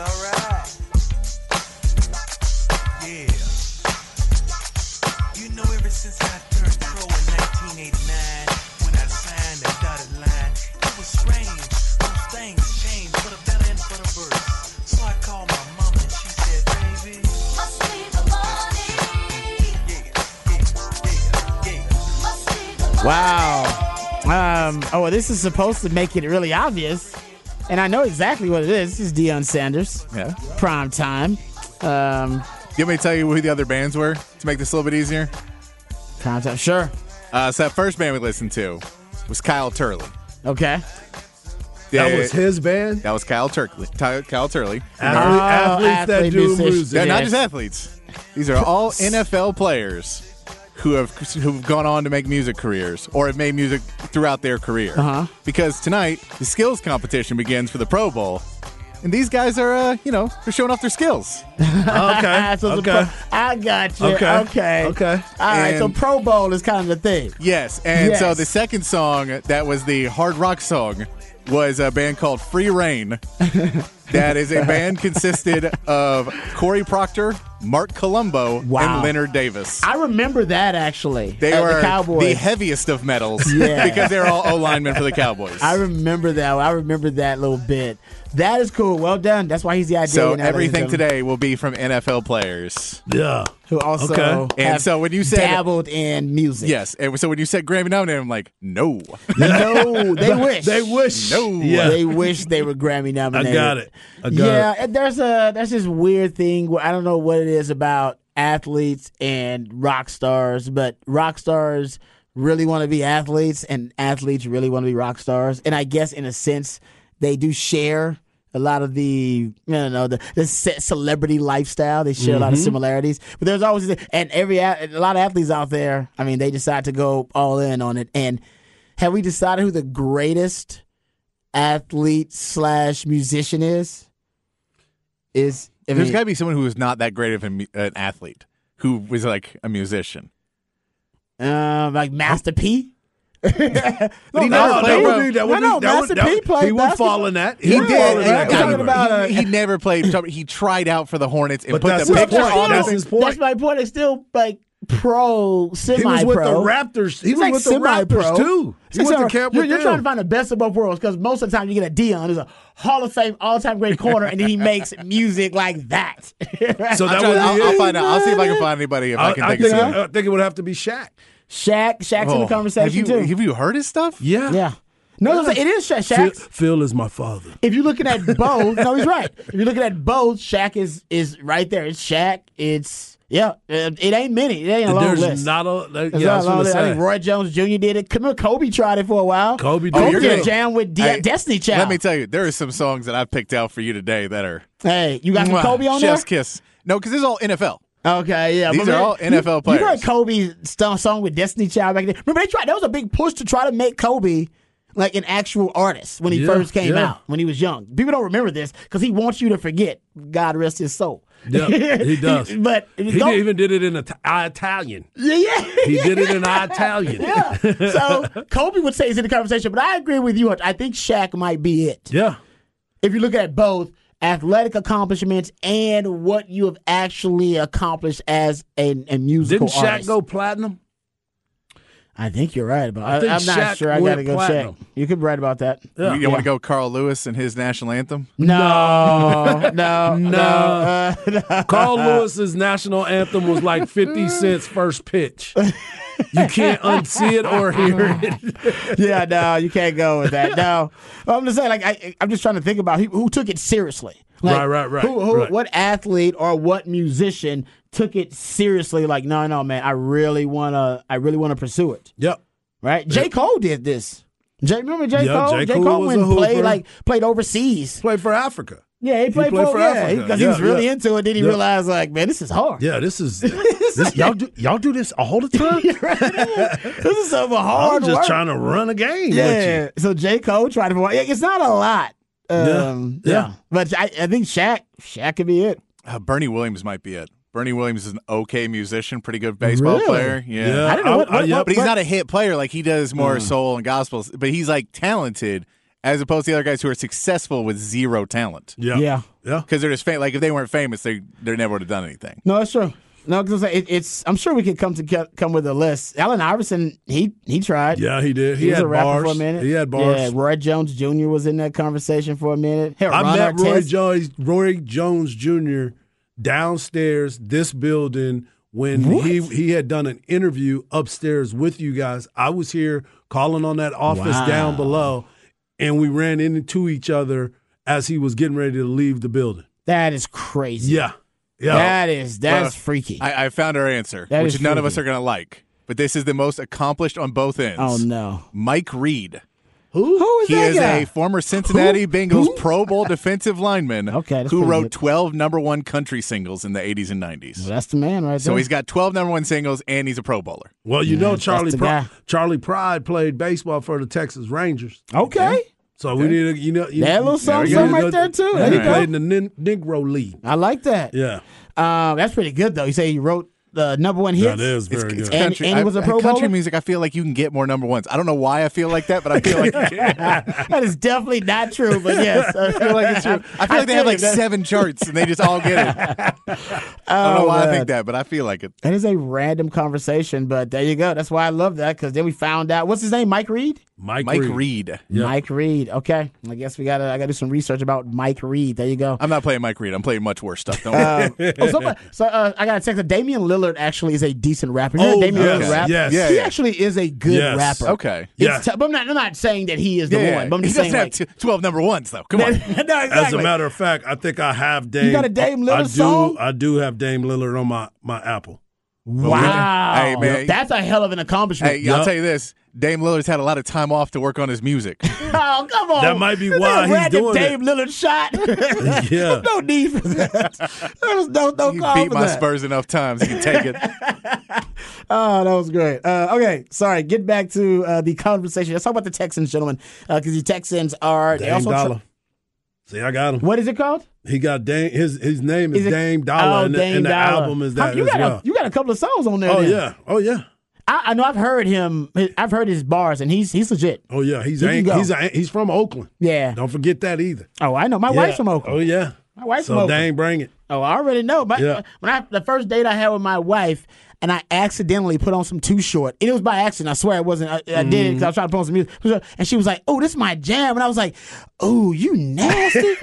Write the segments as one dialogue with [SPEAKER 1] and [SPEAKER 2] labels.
[SPEAKER 1] Alright. Yeah. You know, ever since I turned pro in 1989, when I signed the dotted line, it was strange. Those things changed for the better and for the worse. So I called my mama and she said, baby.
[SPEAKER 2] Must be the money.
[SPEAKER 1] Yeah, yeah, yeah, yeah.
[SPEAKER 2] Must be the money.
[SPEAKER 3] Wow. Um, oh, well, this is supposed to make it really obvious. And I know exactly what it is. This is Deion Sanders.
[SPEAKER 4] Yeah.
[SPEAKER 3] Prime time. Um,
[SPEAKER 4] You want me to tell you who the other bands were to make this a little bit easier?
[SPEAKER 3] prime time. Sure.
[SPEAKER 4] Uh, so that first band we listened to was Kyle Turley.
[SPEAKER 3] Okay.
[SPEAKER 5] That
[SPEAKER 4] Yeah,
[SPEAKER 5] was his band.
[SPEAKER 4] That was Kyle Turley. Ty- Kyle Turley.
[SPEAKER 5] Athlete-
[SPEAKER 3] Oh,
[SPEAKER 5] athletes that do
[SPEAKER 3] musician.
[SPEAKER 5] music.
[SPEAKER 4] They're not just athletes. These are all NFL players who have who've gone on to make music careers or have made music throughout their career.
[SPEAKER 3] Uh-huh.
[SPEAKER 4] Because tonight the skills competition begins for the Pro Bowl, and these guys are, uh, you know, they're showing off their skills.
[SPEAKER 5] Okay.
[SPEAKER 3] So
[SPEAKER 5] okay.
[SPEAKER 3] pro- I got you.
[SPEAKER 5] Okay.
[SPEAKER 3] Okay.
[SPEAKER 5] Okay.
[SPEAKER 3] All right. So Pro Bowl is kind of the thing.
[SPEAKER 4] Yes, and so the second song that was the hard rock song was a band called Free Reign. that is a band consisted of Cory Procter, Marc Colombo,
[SPEAKER 3] Wow.
[SPEAKER 4] and Leonard Davis.
[SPEAKER 3] I remember that actually.
[SPEAKER 4] They were
[SPEAKER 3] the Cowboys.
[SPEAKER 4] the heaviest of metals
[SPEAKER 3] Yeah.
[SPEAKER 4] because they're all O linemen for the Cowboys.
[SPEAKER 3] I remember that. I remember that little bit. That is cool. Well done. That's why he's the idea.
[SPEAKER 4] so
[SPEAKER 3] now,
[SPEAKER 4] everything today will be from NFL players.
[SPEAKER 5] Yeah.
[SPEAKER 3] who also
[SPEAKER 5] Okay.
[SPEAKER 4] And so when you said-
[SPEAKER 3] dabbled in music,
[SPEAKER 4] Yes, and so when you said Grammy nominated, I'm like, no,
[SPEAKER 3] no, they wish.
[SPEAKER 5] They wish.
[SPEAKER 4] No.
[SPEAKER 5] Yeah.
[SPEAKER 3] They wish they were Grammy
[SPEAKER 5] I
[SPEAKER 3] nominated.
[SPEAKER 5] got it. I got
[SPEAKER 3] yeah,
[SPEAKER 5] it.
[SPEAKER 3] and there's a there's this weird thing where I don't know what it is about athletes and rock stars, but rock stars really want to be athletes, and athletes really want to be rock stars. And I guess in a sense, they do share a lot of the you know the, the celebrity lifestyle. They share a lot of similarities, but there's always and every a lot of athletes out there. I mean, they decide to go all in on it. And have we decided who the greatest athlete slash musician is? Is I
[SPEAKER 4] there's got to be someone who is not that great of a mu- an athlete who was like a musician.
[SPEAKER 3] um, like Master P?
[SPEAKER 4] But he never
[SPEAKER 5] that
[SPEAKER 4] played.
[SPEAKER 5] would
[SPEAKER 4] bro.
[SPEAKER 5] that would
[SPEAKER 3] No, no,
[SPEAKER 5] that would-
[SPEAKER 3] Master
[SPEAKER 5] that
[SPEAKER 3] P
[SPEAKER 5] would-
[SPEAKER 3] played
[SPEAKER 5] He would
[SPEAKER 3] basketball.
[SPEAKER 5] fall in that.
[SPEAKER 4] He
[SPEAKER 5] would
[SPEAKER 4] did.
[SPEAKER 5] in
[SPEAKER 4] and
[SPEAKER 5] that
[SPEAKER 3] talking
[SPEAKER 4] talking
[SPEAKER 3] about- uh,
[SPEAKER 4] he, he never played. He tried out for the Hornets and
[SPEAKER 5] But
[SPEAKER 4] put
[SPEAKER 5] that's
[SPEAKER 4] the
[SPEAKER 5] his
[SPEAKER 4] picture
[SPEAKER 5] point.
[SPEAKER 4] on.
[SPEAKER 5] That's
[SPEAKER 4] the-
[SPEAKER 5] his point.
[SPEAKER 3] That's my point. It's still like pro, semi
[SPEAKER 5] He was with the
[SPEAKER 3] pro.
[SPEAKER 5] Raptors. He was
[SPEAKER 3] like
[SPEAKER 5] with the
[SPEAKER 3] semi-pro.
[SPEAKER 5] Raptors too. He
[SPEAKER 3] So
[SPEAKER 5] went to
[SPEAKER 3] you're-
[SPEAKER 5] camp
[SPEAKER 3] you're, you're trying to find the best of both worlds because most of the time you get a Deion who's a Hall of Fame all time great corner and then he makes music like that.
[SPEAKER 5] So
[SPEAKER 4] I'm
[SPEAKER 5] that
[SPEAKER 4] trying- I'll, I'll find out. I'll see if I can find anybody if I,
[SPEAKER 5] I,
[SPEAKER 4] can
[SPEAKER 5] I
[SPEAKER 4] think
[SPEAKER 5] think,
[SPEAKER 4] of someone.
[SPEAKER 5] I think it would have to be Shaq.
[SPEAKER 3] Shaq, Shaq's in the
[SPEAKER 4] Oh,
[SPEAKER 3] conversation
[SPEAKER 4] have you,
[SPEAKER 3] too.
[SPEAKER 4] Have you heard his stuff?
[SPEAKER 5] Yeah.
[SPEAKER 3] yeah. No, it is Shaq.
[SPEAKER 5] Phil,
[SPEAKER 3] Shaq.
[SPEAKER 5] Phil is my father.
[SPEAKER 3] If you're looking at both, no, he's right. If you're looking at both, Shaq is is right there. It's Shaq. It's yeah. It, it ain't many. It ain't a long
[SPEAKER 5] There's
[SPEAKER 3] list.
[SPEAKER 5] not a. There,
[SPEAKER 3] It's
[SPEAKER 5] yeah, I
[SPEAKER 3] not
[SPEAKER 5] was
[SPEAKER 3] a long
[SPEAKER 5] gonna
[SPEAKER 3] list. I
[SPEAKER 5] say.
[SPEAKER 3] think Roy Jones Jr. did it. Remember Kobe tried it for a while.
[SPEAKER 5] Kobe
[SPEAKER 3] Kobe
[SPEAKER 5] did
[SPEAKER 4] you're
[SPEAKER 3] did a
[SPEAKER 4] gonna-
[SPEAKER 3] jam with De-
[SPEAKER 4] Hey,
[SPEAKER 3] Destiny Child.
[SPEAKER 4] Let me tell you, there are some songs that I've picked out for you today that are
[SPEAKER 3] hey, you got some
[SPEAKER 4] Mwah,
[SPEAKER 3] Kobe on
[SPEAKER 4] Chef's
[SPEAKER 3] there?
[SPEAKER 4] kiss. No, because this is all NFL.
[SPEAKER 3] Okay, yeah.
[SPEAKER 4] These are all NFL
[SPEAKER 3] you,
[SPEAKER 4] players.
[SPEAKER 3] You heard Kobe's song with Destiny Child back then. Remember they tried. That was a big push to try to make Kobe like an actual artist when he
[SPEAKER 5] Yeah,
[SPEAKER 3] first came
[SPEAKER 5] yeah.
[SPEAKER 3] out when he was young. People don't remember this because he wants you to forget. God rest his soul.
[SPEAKER 5] Yeah, he does.
[SPEAKER 3] but
[SPEAKER 5] He did- even did it in Ita- Italian.
[SPEAKER 3] yeah, yeah.
[SPEAKER 5] He did it in Italian.
[SPEAKER 3] yeah. So Kobe would say it's in the conversation, but I agree with you. I think Shaq might be it.
[SPEAKER 5] Yeah.
[SPEAKER 3] If you look at both athletic accomplishments and what you have actually accomplished as a, a musical
[SPEAKER 5] Didn't Shaq
[SPEAKER 3] artist.
[SPEAKER 5] go platinum?
[SPEAKER 3] I think you're right, but I
[SPEAKER 5] think
[SPEAKER 3] am not sure. I gotta go
[SPEAKER 5] platinum.
[SPEAKER 3] check. You could write about that.
[SPEAKER 5] Yeah.
[SPEAKER 4] You, want to go Carl Lewis and his national anthem?
[SPEAKER 3] No, no, no. uh, no.
[SPEAKER 5] Carl Lewis's national anthem was like 50 Cent's first pitch. You can't unsee it or hear it.
[SPEAKER 3] yeah, no, you can't go with that. No, I'm just saying, like, I, I'm just trying to think about who, who took it seriously. Like,
[SPEAKER 5] Right, right, right,
[SPEAKER 3] Who, who,
[SPEAKER 5] right.
[SPEAKER 3] What athlete or what musician took it seriously? Like, no, no, man, I really wanna, I really wanna pursue it.
[SPEAKER 5] Yep.
[SPEAKER 3] Right? J. Cole did this. J. Remember J.
[SPEAKER 5] Yeah,
[SPEAKER 3] Cole?
[SPEAKER 5] J.
[SPEAKER 3] J.
[SPEAKER 5] Cole
[SPEAKER 3] Cole went
[SPEAKER 5] a
[SPEAKER 3] played like played overseas.
[SPEAKER 5] Played for Africa.
[SPEAKER 3] Yeah, he played,
[SPEAKER 5] played
[SPEAKER 3] for,
[SPEAKER 5] for
[SPEAKER 3] yeah,
[SPEAKER 5] Africa.
[SPEAKER 3] because he was really
[SPEAKER 5] yeah.
[SPEAKER 3] into it. Then he
[SPEAKER 5] Yeah.
[SPEAKER 3] realized, like, man, this is hard.
[SPEAKER 5] Yeah, this is this, y'all do y'all do this all the time.
[SPEAKER 3] This is some
[SPEAKER 5] I'm
[SPEAKER 3] hard
[SPEAKER 5] just
[SPEAKER 3] work.
[SPEAKER 5] trying to run a game with
[SPEAKER 3] Yeah. So J. Cole tried to. yeah, It's not a lot. Um,
[SPEAKER 5] Yeah.
[SPEAKER 3] yeah. But I, I think Shaq, Shaq could be it.
[SPEAKER 4] Uh, Bernie Williams might be it. Bernie Williams is an okay musician, pretty good baseball
[SPEAKER 3] Really?
[SPEAKER 4] player.
[SPEAKER 5] you.
[SPEAKER 4] Yeah.
[SPEAKER 3] I didn't know what- what-
[SPEAKER 5] yeah,
[SPEAKER 3] what-
[SPEAKER 4] But he's not a hit player. Like he does more
[SPEAKER 3] Mm.
[SPEAKER 4] soul and gospels. But he's like talented as opposed to the other guys who are successful with zero talent.
[SPEAKER 5] yeah,
[SPEAKER 3] Yeah.
[SPEAKER 5] yeah.
[SPEAKER 4] Because they're just fam- like if they weren't famous, they they never would have done anything.
[SPEAKER 3] No, that's true. No, because it, it's. I'm sure we could come to come with a list. Allen Iverson, he he tried.
[SPEAKER 5] Yeah, he did. He,
[SPEAKER 3] He, was a rapper
[SPEAKER 5] bars.
[SPEAKER 3] for a minute.
[SPEAKER 5] He had bars.
[SPEAKER 3] Yeah, Roy Jones Jr. was in that conversation for a minute. Hell,
[SPEAKER 5] I
[SPEAKER 3] Ron
[SPEAKER 5] met Roy Jones, Roy Jones Jr. downstairs this building when he he had done an interview upstairs with you guys. I was here calling on that office
[SPEAKER 3] Wow.
[SPEAKER 5] down below, and we ran into each other as he was getting ready to leave the building.
[SPEAKER 3] That is crazy.
[SPEAKER 5] Yeah, yeah.
[SPEAKER 3] That is that's
[SPEAKER 4] Well,
[SPEAKER 3] freaky.
[SPEAKER 4] I, I found our answer,
[SPEAKER 3] That
[SPEAKER 4] which
[SPEAKER 3] is
[SPEAKER 4] none of us are going to like. But this is the most accomplished on both ends.
[SPEAKER 3] oh no.
[SPEAKER 4] Mike Reid.
[SPEAKER 3] Who? Who is
[SPEAKER 4] He
[SPEAKER 3] that
[SPEAKER 4] is
[SPEAKER 3] guy?
[SPEAKER 4] a former Cincinnati
[SPEAKER 3] Who?
[SPEAKER 4] Bengals
[SPEAKER 3] Who?
[SPEAKER 4] Pro Bowl defensive lineman
[SPEAKER 3] Okay,
[SPEAKER 4] who wrote
[SPEAKER 3] good.
[SPEAKER 4] 12 number one country singles in the 80s and 90s.
[SPEAKER 3] Well, that's the man right
[SPEAKER 4] So he's got 12 number one singles and he's a Pro Bowler.
[SPEAKER 5] Well, you know Charlie Pri- Charley Pride played baseball for the Texas Rangers.
[SPEAKER 3] okay.
[SPEAKER 5] So we need to, you know, you,
[SPEAKER 3] That little something,
[SPEAKER 5] you
[SPEAKER 3] something right there, too.
[SPEAKER 5] Yeah,
[SPEAKER 3] There
[SPEAKER 5] he
[SPEAKER 3] go.
[SPEAKER 5] played in the nin- Negro League.
[SPEAKER 3] I like that.
[SPEAKER 5] Yeah,
[SPEAKER 3] Um, that's pretty good though. You say he wrote the number one hits.
[SPEAKER 5] that is very
[SPEAKER 4] it's
[SPEAKER 5] good.
[SPEAKER 3] And-
[SPEAKER 4] country.
[SPEAKER 3] and he was a
[SPEAKER 4] I-
[SPEAKER 3] Pro
[SPEAKER 4] country
[SPEAKER 3] Bowler?
[SPEAKER 4] music. I feel like you can get more number ones. I don't know why I feel like that, but I feel like
[SPEAKER 3] that is definitely not true, but yes.
[SPEAKER 4] I feel like it's true. I feel like they have like.
[SPEAKER 3] That-
[SPEAKER 4] seven charts and they just all get it. I don't know
[SPEAKER 3] Oh,
[SPEAKER 4] why I think that, but I feel like it.
[SPEAKER 3] That is a random conversation, but there you go. That's why I love that because then we found out what's his name, Mike Reid.
[SPEAKER 5] Mike,
[SPEAKER 4] Mike
[SPEAKER 5] Reid.
[SPEAKER 4] Reid.
[SPEAKER 3] Mike Reid. Okay, I guess we gotta. I gotta do some research about Mike Reid. There you go.
[SPEAKER 4] I'm not playing Mike Reid. I'm playing much worse stuff. Don't worry.
[SPEAKER 3] Um, oh, somebody, so uh, I got to text. that Damian Lillard actually is a decent rapper. You heard
[SPEAKER 5] Oh,
[SPEAKER 3] Damian
[SPEAKER 5] yes,
[SPEAKER 3] Lillard rap?
[SPEAKER 5] yes.
[SPEAKER 4] Yeah,
[SPEAKER 3] he
[SPEAKER 4] yeah.
[SPEAKER 3] actually is a good
[SPEAKER 5] Yes.
[SPEAKER 3] rapper.
[SPEAKER 4] okay.
[SPEAKER 5] Yeah.
[SPEAKER 3] t- but I'm not, I'm not saying that he is the
[SPEAKER 4] Yeah,
[SPEAKER 3] one. But I'm
[SPEAKER 4] he
[SPEAKER 3] just
[SPEAKER 4] doesn't
[SPEAKER 3] saying,
[SPEAKER 4] have
[SPEAKER 3] like,
[SPEAKER 4] t- 12 number ones, though. Come on.
[SPEAKER 3] no, exactly.
[SPEAKER 5] As a matter of fact, I think I have Dame.
[SPEAKER 3] You got a Dame Lillard
[SPEAKER 5] I do.
[SPEAKER 3] song?
[SPEAKER 5] I do have Dame Lillard on my my Apple.
[SPEAKER 3] Wow,
[SPEAKER 4] Hey, man.
[SPEAKER 3] that's a hell of an accomplishment.
[SPEAKER 4] Hey, I'll tell you this. Dame Lillard's had a lot of time off to work on his music.
[SPEAKER 3] Oh, come on.
[SPEAKER 5] That might be
[SPEAKER 3] Is
[SPEAKER 5] why he's
[SPEAKER 3] random
[SPEAKER 5] doing
[SPEAKER 3] Dame Lillard shot.
[SPEAKER 5] Yeah.
[SPEAKER 3] no need for that. There was no, no
[SPEAKER 4] He
[SPEAKER 3] call
[SPEAKER 4] beat
[SPEAKER 3] for
[SPEAKER 4] my
[SPEAKER 3] that.
[SPEAKER 4] Spurs enough times. He can take it.
[SPEAKER 3] Oh, that was great. Uh, okay, sorry. Get back to uh, the conversation. Let's talk about the Texans, gentlemen, because the Texans are. they
[SPEAKER 5] Dame
[SPEAKER 3] also
[SPEAKER 5] Dollar. See, I got him.
[SPEAKER 3] what is it called?
[SPEAKER 5] He got Dame. His his name is,
[SPEAKER 3] Is it-
[SPEAKER 5] Dame oh, Dollar,
[SPEAKER 3] Oh,
[SPEAKER 5] and, the,
[SPEAKER 3] Dame
[SPEAKER 5] and the
[SPEAKER 3] Dollar.
[SPEAKER 5] album is that
[SPEAKER 3] you got
[SPEAKER 5] well.
[SPEAKER 3] A, you got a couple of songs on there.
[SPEAKER 5] oh
[SPEAKER 3] then.
[SPEAKER 5] yeah. Oh yeah.
[SPEAKER 3] I, I know. I've heard him. I've heard his bars, and he's he's legit.
[SPEAKER 5] Oh yeah. He's
[SPEAKER 3] He can
[SPEAKER 5] ain't,
[SPEAKER 3] go.
[SPEAKER 5] he's a, he's from Oakland.
[SPEAKER 3] Yeah.
[SPEAKER 5] Don't forget that either.
[SPEAKER 3] Oh, I know. My wife's from Oakland.
[SPEAKER 5] Oh yeah.
[SPEAKER 3] My wife's
[SPEAKER 5] so
[SPEAKER 3] from Oakland.
[SPEAKER 5] Dame, bring it.
[SPEAKER 3] Oh, I already know. But
[SPEAKER 5] Yeah.
[SPEAKER 3] when I the first date I had with my wife, and I accidentally put on some Too Short, and it was by accident. I swear it wasn't. I, I did it because I was trying to put on some music, and she was like, "Oh, this is my jam," and I was like, "Oh, you nasty! you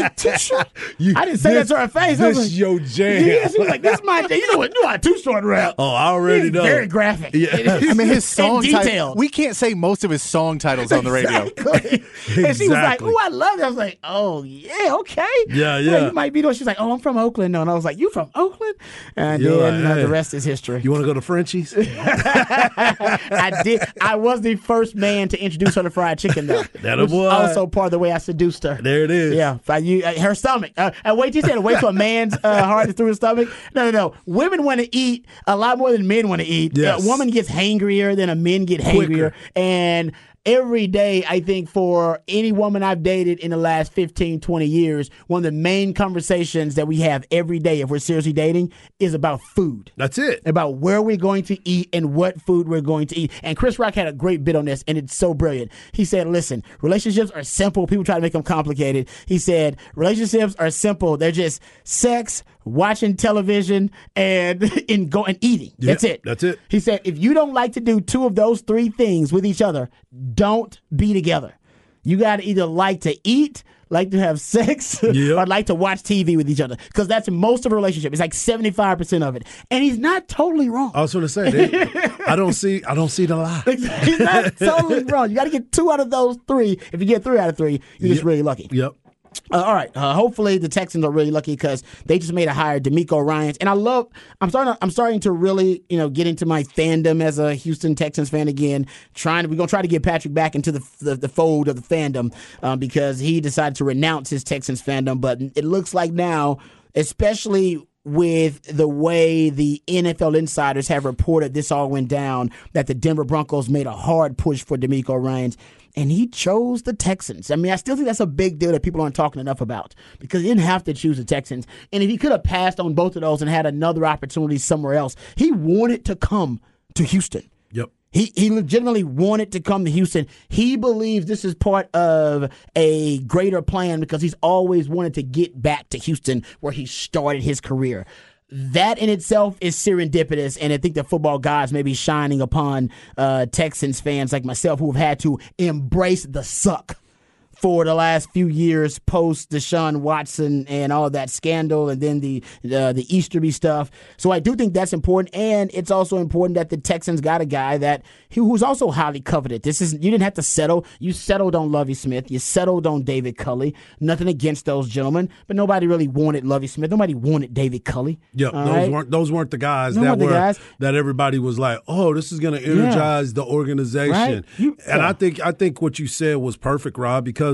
[SPEAKER 3] like Too Short?"
[SPEAKER 5] You-
[SPEAKER 3] I didn't say
[SPEAKER 5] this-
[SPEAKER 3] that to her face. I was
[SPEAKER 5] This
[SPEAKER 3] like,
[SPEAKER 5] your jam.
[SPEAKER 3] Yeah, she was like, "This is my jam." You know what? You know how Too Short rap.
[SPEAKER 5] Oh, I already
[SPEAKER 3] He's
[SPEAKER 5] know.
[SPEAKER 3] Very graphic.
[SPEAKER 5] Yeah.
[SPEAKER 4] I mean, his song title. We can't say most of his song titles on the radio.
[SPEAKER 3] Exactly. And she was like, "Oh, I love it." I was like, "Oh, yeah, okay."
[SPEAKER 5] Yeah, yeah.
[SPEAKER 3] you might be doing. She's like, "Oh, I'm from Oakland." No, and I was like, "You from Oakland?" And
[SPEAKER 5] You're
[SPEAKER 3] then
[SPEAKER 5] like,
[SPEAKER 3] uh,
[SPEAKER 5] hey.
[SPEAKER 3] the rest is history.
[SPEAKER 5] You want to go to Frenchy's?
[SPEAKER 3] I did. I was the first man to introduce her to fried chicken, though.
[SPEAKER 5] That a
[SPEAKER 3] which is
[SPEAKER 5] boy.
[SPEAKER 3] Also, part of the way I seduced her.
[SPEAKER 5] there it is.
[SPEAKER 3] Yeah, but you, uh, her stomach. Uh, and wait, you said wait till a man's uh, heart is through his stomach. No, no, no. Women want to eat a lot more than men want to eat.
[SPEAKER 5] Yes.
[SPEAKER 3] A woman gets hangrier than a men get hangrier,
[SPEAKER 5] Quicker.
[SPEAKER 3] and. Every day, I think for any woman I've dated in the last 15, 20 years, one of the main conversations that we have every day, if we're seriously dating, is about food
[SPEAKER 5] That's it.
[SPEAKER 3] about where we're going to eat and what food we're going to eat. And Chris Rock had a great bit on this, and it's so brilliant. He said, "Listen, relationships are simple. People try to make them complicated." He said, "Relationships are simple. They're just sex." Watching television and in go and eating. That's it.
[SPEAKER 5] that's it.
[SPEAKER 3] He said, if you don't like to do two of those three things with each other, don't be together. You got to either like to eat, like to have sex,
[SPEAKER 5] Yep.
[SPEAKER 3] or like to watch TV with each other. Because that's most of a relationship. It's like 75% of it. And he's not totally wrong.
[SPEAKER 5] I was going to say, they, I don't see, I don't see the lie.
[SPEAKER 3] he's not totally wrong. You got to get two out of those three. If you get three out of three, you're just really lucky.
[SPEAKER 5] Yep.
[SPEAKER 3] Uh, all right. Uh, hopefully the Texans are really lucky because they just made a hire, DeMeco Ryans, and I love. I'm starting. To, I'm starting to really, you know, get into my fandom as a Houston Texans fan again. Trying to, we're gonna try to get Patrick back into the the, the fold of the fandom um, because he decided to renounce his Texans fandom. But it looks like now, especially with the way the NFL insiders have reported this all went down, that the Denver Broncos made a hard push for DeMeco Ryans and he chose the Texans. I mean, I still think that's a big deal that people aren't talking enough about because he didn't have to choose the Texans. And if he could have passed on both of those and had another opportunity somewhere else, he wanted to come to Houston.
[SPEAKER 5] Yep.
[SPEAKER 3] He, he legitimately wanted to come to Houston. He believes this is part of a greater plan because he's always wanted to get back to Houston where he started his career that in itself is serendipitous, and I think the football gods may be shining upon uh, Texans fans like myself who have had to embrace the suck for the last few years post Deshaun Watson and all that scandal and then the uh, the Easterby stuff. So I do think that's important, and it's also important that the Texans got a guy that who's also highly coveted. This is you didn't have to settle. You settled on Lovie Smith. You settled on David Culley. Nothing against those gentlemen, but nobody really wanted Lovie Smith. Nobody wanted David Culley.
[SPEAKER 5] Yep, those
[SPEAKER 3] right?
[SPEAKER 5] weren't those weren't the guys
[SPEAKER 3] Those
[SPEAKER 5] that
[SPEAKER 3] the guys.
[SPEAKER 5] that everybody was like, oh, this is going to energize the organization.
[SPEAKER 3] Right. You-
[SPEAKER 5] and
[SPEAKER 3] yeah.
[SPEAKER 5] I think I think what you said was perfect, Rob, because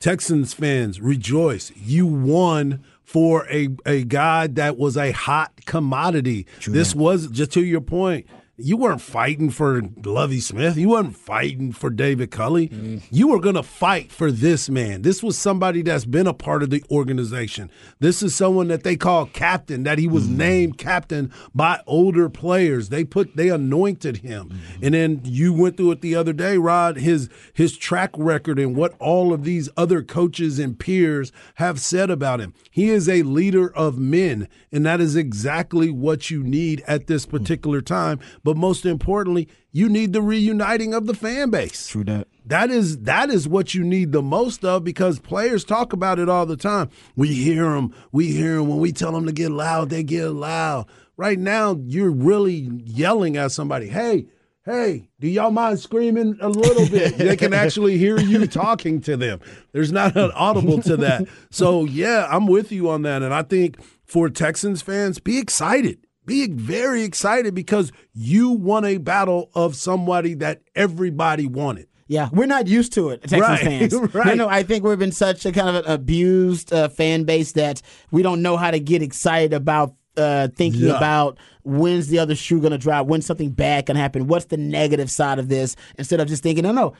[SPEAKER 5] Texans fans rejoice. You won for a a guy that was a hot commodity. this was just to your point. You weren't fighting for Lovie Smith. You weren't fighting for David Culley.
[SPEAKER 3] Mm-hmm.
[SPEAKER 5] You were going to fight for this man. This was somebody that's been a part of the organization. This is someone that they call captain, that he was named captain by older players. They put they anointed him.
[SPEAKER 3] Mm-hmm.
[SPEAKER 5] And then you went through it the other day, Rod, his his track record and what all of these other coaches and peers have said about him. He is a leader of men, and that is exactly what you need at this particular time. But most importantly, you need the reuniting of the fan base.
[SPEAKER 3] True that.
[SPEAKER 5] That is that is what you need the most of because players talk about it all the time. We hear them. We hear them when we tell them to get loud. They get loud. Right now, you're really yelling at somebody. Hey, hey, do y'all mind screaming a little bit? they can actually hear you talking to them. There's not an audible to that. So yeah, I'm with you on that, and I think for Texans fans, be excited be very excited because you won a battle of somebody that everybody wanted.
[SPEAKER 3] Yeah, we're not used to it, Texans
[SPEAKER 5] Right,
[SPEAKER 3] fans.
[SPEAKER 5] right.
[SPEAKER 3] No, no, I think we've been such a kind of an abused uh, fan base that we don't know how to get excited about uh, thinking
[SPEAKER 5] Yeah.
[SPEAKER 3] about when's the other shoe going to drop, when something bad to happen, what's the negative side of this, instead of just thinking, no, no.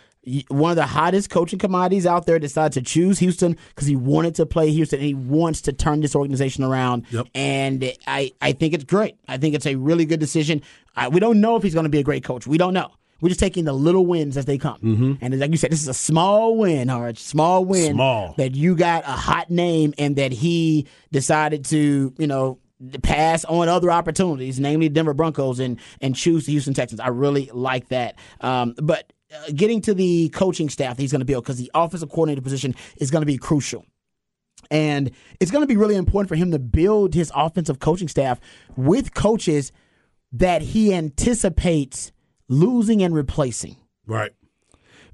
[SPEAKER 3] One of the hottest coaching commodities out there decided to choose Houston because he wanted to play Houston and he wants to turn this organization around.
[SPEAKER 5] Yep.
[SPEAKER 3] And I, I think it's great. I think it's a really good decision. I, we don't know if he's going to be a great coach. We don't know. We're just taking the little wins as they come.
[SPEAKER 5] Mm-hmm.
[SPEAKER 3] And like you said, this is a small win, Harge. Small win.
[SPEAKER 5] Small.
[SPEAKER 3] That you got a hot name and that he decided to, you know, pass on other opportunities, namely Denver Broncos, and and choose the Houston Texans. I really like that. Um, but getting to the coaching staff that he's going to build, because the offensive coordinator position is going to be crucial. And it's going to be really important for him to build his offensive coaching staff with coaches that he anticipates losing and replacing.
[SPEAKER 5] Right.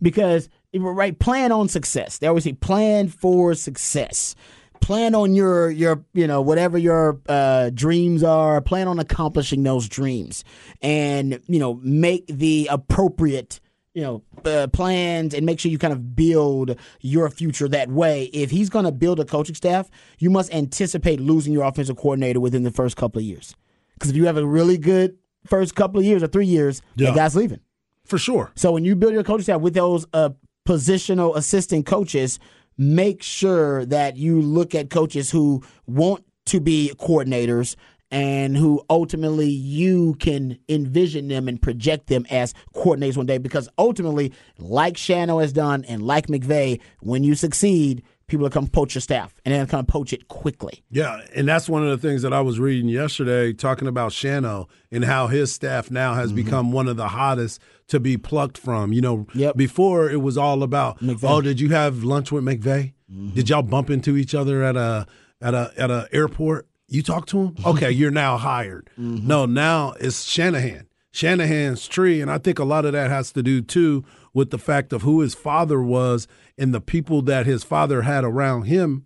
[SPEAKER 3] because right plan on success. They always say plan for success. Plan on your your you know whatever your uh, dreams are. Plan on accomplishing those dreams. And you know make the appropriate you know uh, plans and make sure you kind of build your future that way if he's going to build a coaching staff you must anticipate losing your offensive coordinator within the first couple of years because if you have a really good first couple of years or three years
[SPEAKER 5] Yeah.
[SPEAKER 3] that guy's leaving
[SPEAKER 5] For sure.
[SPEAKER 3] so when you build your coaching staff with those uh, positional assistant coaches, make sure that you look at coaches who want to be coordinators and who ultimately you can envision them and project them as coordinators one day. Because ultimately, like Shano has done and like McVay, when you succeed, people will come poach your staff and then come poach it quickly.
[SPEAKER 5] Yeah, and that's one of the things that I was reading yesterday, talking about Shano and how his staff now has mm-hmm. become one of the hottest to be plucked from. You know,
[SPEAKER 3] Yep.
[SPEAKER 5] before it was all about,
[SPEAKER 3] McVay.
[SPEAKER 5] oh, did you have lunch with McVay? Did mm-hmm. y'all bump into each other at a at a at a airport? You talk to him? Okay, you're now hired. No, now it's Shanahan. Shanahan's tree, and I think a lot of that has to do too with the fact of who his father was and the people that his father had around him,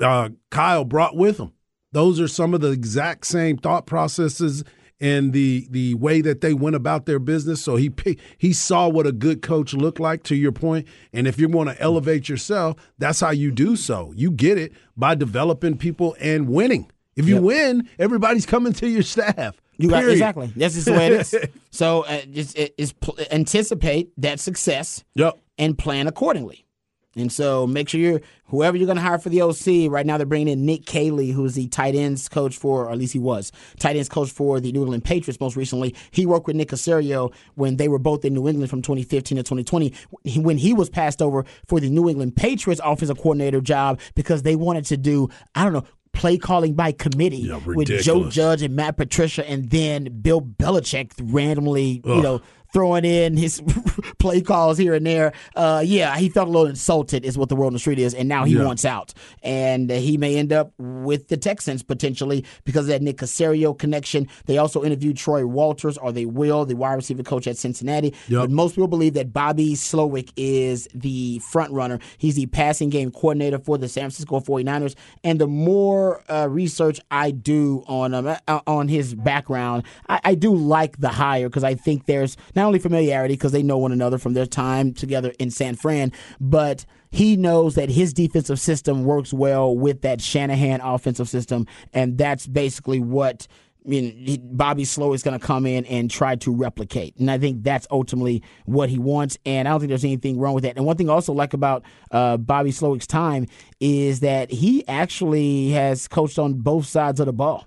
[SPEAKER 5] uh, Kyle brought with him. Those are some of the exact same thought processes and the the way that they went about their business. So he he saw what a good coach looked like. To your point, and if you want to elevate yourself, that's how you do so. You get it by developing people and winning. If you
[SPEAKER 3] Yep.
[SPEAKER 5] win, everybody's coming to your staff.
[SPEAKER 3] You got exactly. That's just the way it is. So uh, just it, is pl- anticipate that success
[SPEAKER 5] Yep.
[SPEAKER 3] and plan accordingly. And so make sure you're whoever you're going to hire for the OC. Right now they're bringing in Nick Caley, who's the tight ends coach for, or at least he was tight ends coach for the New England Patriots. Most recently, he worked with Nick Caserio when they were both in New England from 2015 to 2020. When he was passed over for the New England Patriots offensive coordinator job because they wanted to do I don't know play calling by committee
[SPEAKER 5] Yeah,
[SPEAKER 3] with Joe. Judge and Matt Patricia, and then Bill Belichick randomly, you know, throwing in his play calls here and there. Uh, yeah, he felt a little insulted, is what the world on the street is, and now he
[SPEAKER 5] Yeah.
[SPEAKER 3] wants out, and he may end up with the Texans potentially because of that Nick Caserio connection. They also interviewed Troy Walters, or they will, the wide receiver coach at Cincinnati.
[SPEAKER 5] Yep.
[SPEAKER 3] But most people believe that Bobby Slowik is the front runner. He's the passing game coordinator for the San Francisco 49ers. And the more uh, research I do on um, uh, on his background, I, I do like the hire because I think there's not only familiarity because they know one another from their time together in San Fran, but he knows that his defensive system works well with that Shanahan offensive system, and that's basically what I mean, Bobby Slow is going to come in and try to replicate, and I think that's ultimately what he wants. And I don't think there's anything wrong with that. And one thing I also like about uh, Bobby Slowik's time is that he actually has coached on both sides of the ball.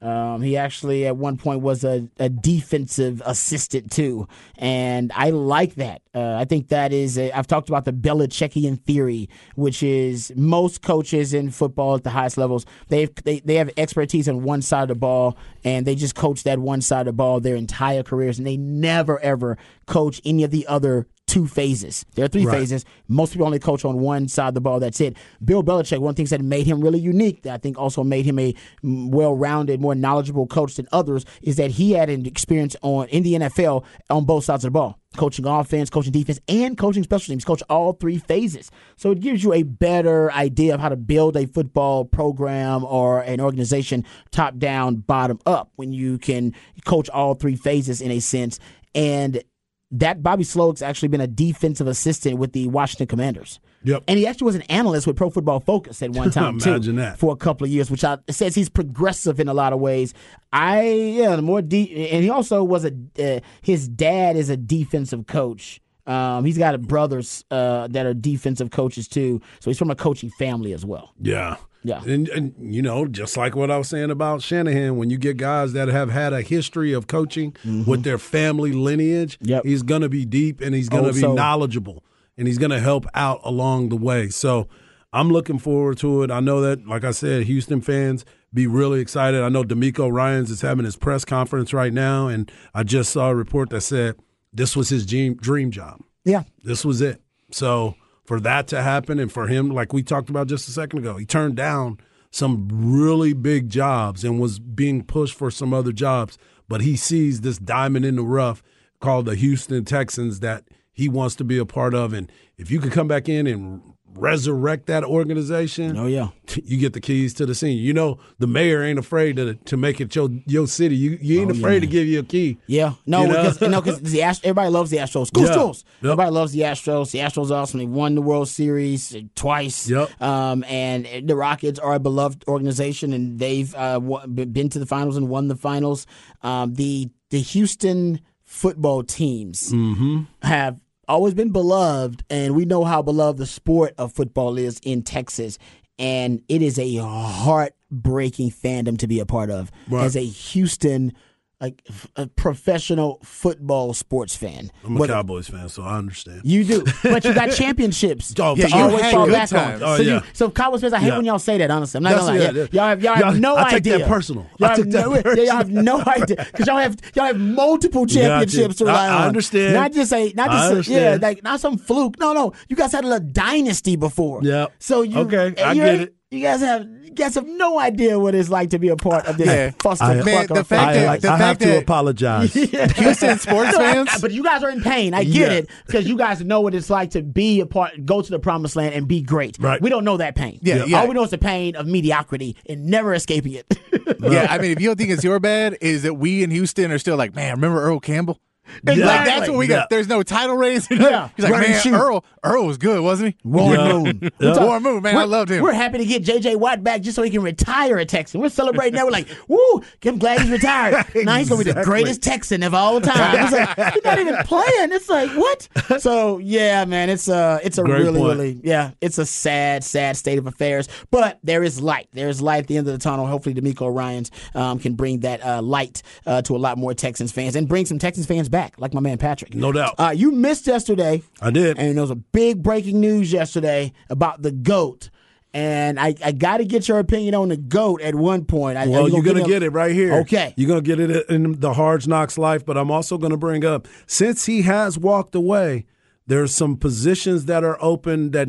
[SPEAKER 3] Um, he actually at one point was a, a defensive assistant too, and I like that. Uh, I think that is. A, I've talked about the Belichickian theory, which is most coaches in football at the highest levels they they they have expertise on one side of the ball, and they just coach that one side of the ball their entire careers, and they never ever coach any of the other two phases. There are three
[SPEAKER 5] Right.
[SPEAKER 3] phases. Most people only coach on one side of the ball. That's it. Bill Belichick, one of the things that made him really unique, that I think also made him a mm, well-rounded, more knowledgeable coach than others, is that he had an experience on in the NFL on both sides of the ball. Coaching offense, coaching defense, and coaching special teams. Coach all three phases. So it gives you a better idea of how to build a football program or an organization top down, bottom up, when you can coach all three phases in a sense. And that Bobby Slowik's actually been a defensive assistant with the Washington Commanders.
[SPEAKER 5] Yep.
[SPEAKER 3] And he actually was an analyst with Pro Football Focus at one time too,
[SPEAKER 5] that.
[SPEAKER 3] for a couple of years, which I, says he's progressive in a lot of ways. I yeah, the more deep, and he also was a uh, his dad is a defensive coach. Um, he's got brothers uh, that are defensive coaches too, so he's from a coaching family as well.
[SPEAKER 5] Yeah.
[SPEAKER 3] Yeah.
[SPEAKER 5] And, and you know, just like what I was saying about Shanahan, when you get guys that have had a history of coaching with their family lineage,
[SPEAKER 3] Mm-hmm. Yep.
[SPEAKER 5] he's going to be deep and he's going to
[SPEAKER 3] Oh,
[SPEAKER 5] be
[SPEAKER 3] so-
[SPEAKER 5] knowledgeable and he's going to help out along the way. So I'm looking forward to it. I know that, like I said, Houston fans be really excited. I know DeMeco Ryans is having his press conference right now, and I just saw a report that said this was his dream, dream job
[SPEAKER 3] Yeah,
[SPEAKER 5] this was it. So for that to happen and for him, like we talked about just a second ago, he turned down some really big jobs and was being pushed for some other jobs. But he sees this diamond in the rough called the Houston Texans that he wants to be a part of. And if you could come back in and resurrect that organization,
[SPEAKER 3] oh yeah,
[SPEAKER 5] you get the keys to the scene. You know, the mayor ain't afraid to to make it your your city. You you ain't afraid to give you a key.
[SPEAKER 3] Yeah, no,
[SPEAKER 5] You know?
[SPEAKER 3] because because the Ast- everybody loves the Astros. Go
[SPEAKER 5] Yeah.
[SPEAKER 3] Astros!
[SPEAKER 5] Yep.
[SPEAKER 3] Everybody loves the Astros. The Astros are awesome. They won the World Series twice.
[SPEAKER 5] Yep.
[SPEAKER 3] Um, and the Rockets are a beloved organization, and they've uh, been to the finals and won the finals. Um, the the Houston football teams
[SPEAKER 5] Mm-hmm.
[SPEAKER 3] have always been beloved, and we know how beloved the sport of football is in Texas. And it is a heartbreaking fandom to be a part of
[SPEAKER 5] Right.
[SPEAKER 3] as a Houston, like f- a professional football sports fan.
[SPEAKER 5] I'm a Cowboys fan, so I understand.
[SPEAKER 3] You do, but you got championships
[SPEAKER 5] Oh,
[SPEAKER 3] to
[SPEAKER 5] yeah, you
[SPEAKER 3] always fall back
[SPEAKER 4] times.
[SPEAKER 3] on.
[SPEAKER 5] Oh,
[SPEAKER 3] so,
[SPEAKER 5] yeah.
[SPEAKER 3] you, so Cowboys fans, I hate
[SPEAKER 5] Yeah.
[SPEAKER 3] when y'all say that. Honestly, I'm not gonna lie. Y'all have y'all
[SPEAKER 5] Y'all-
[SPEAKER 3] have no
[SPEAKER 5] I take
[SPEAKER 3] idea.
[SPEAKER 5] that personal. I
[SPEAKER 3] Y'all
[SPEAKER 5] take that
[SPEAKER 3] no, yeah,
[SPEAKER 5] personal.
[SPEAKER 3] y'all have no idea because y'all have y'all have multiple championships to rely
[SPEAKER 5] I- I understand.
[SPEAKER 3] Not just a not just a, yeah, like not some fluke. No, no. You guys had a dynasty before.
[SPEAKER 5] Yeah.
[SPEAKER 3] So you
[SPEAKER 5] Okay, I get it.
[SPEAKER 3] You guys have you guys have no idea what it's like to be a part of this
[SPEAKER 4] Yeah.
[SPEAKER 3] foster
[SPEAKER 5] I-
[SPEAKER 4] Man, the fact
[SPEAKER 5] I,
[SPEAKER 4] that-
[SPEAKER 5] like,
[SPEAKER 4] the
[SPEAKER 5] I have
[SPEAKER 4] fact
[SPEAKER 5] to
[SPEAKER 4] that-
[SPEAKER 5] apologize.
[SPEAKER 4] Houston sports fans.
[SPEAKER 3] But you guys are in pain. I get
[SPEAKER 5] Yeah.
[SPEAKER 3] it because you guys know what it's like to be a part, go to the promised land and be great.
[SPEAKER 5] Right.
[SPEAKER 3] We don't know that pain.
[SPEAKER 4] Yeah, yeah.
[SPEAKER 3] All we know is the pain of mediocrity and never escaping it.
[SPEAKER 4] yeah, I mean, if you don't think it's your bad, is that we in Houston are still like, man, remember Earl Campbell?
[SPEAKER 3] Exactly.
[SPEAKER 4] Like, that's what we
[SPEAKER 5] Yeah.
[SPEAKER 4] got. There's no title race.
[SPEAKER 3] Yeah.
[SPEAKER 4] He's like,
[SPEAKER 3] Right,
[SPEAKER 4] man,
[SPEAKER 3] shoot.
[SPEAKER 4] Earl, Earl was good, wasn't he?
[SPEAKER 3] Warren
[SPEAKER 5] Yeah.
[SPEAKER 3] Moon.
[SPEAKER 5] Yeah.
[SPEAKER 4] Warren Moon, man, I loved him.
[SPEAKER 3] We're happy to get J.J. Watt back just so he can retire a Texan. We're celebrating that. We're like, woo, I'm glad he's retired. Now he's going to be the greatest Texan of all time. It's like, he's not even playing. It's like, what? So, yeah, man, it's a, it's a
[SPEAKER 5] Great
[SPEAKER 3] really,
[SPEAKER 5] point.
[SPEAKER 3] really, yeah, it's a sad, sad state of affairs. But there is light. There is light at the end of the tunnel. Hopefully, DeMeco Ryans um, can bring that uh, light uh, to a lot more Texans fans and bring some Texans fans back, like my man Patrick.
[SPEAKER 5] No doubt.
[SPEAKER 3] Uh, you missed yesterday.
[SPEAKER 5] I did.
[SPEAKER 3] And there was a big breaking news yesterday about the GOAT. And I, I got to get your opinion on the GOAT at one point. I,
[SPEAKER 5] Well,
[SPEAKER 3] you
[SPEAKER 5] you're going to get it right here.
[SPEAKER 3] Okay.
[SPEAKER 5] You're going to get it in the Hard Knocks life, but I'm also going to bring up since he has walked away, there's some positions that are open that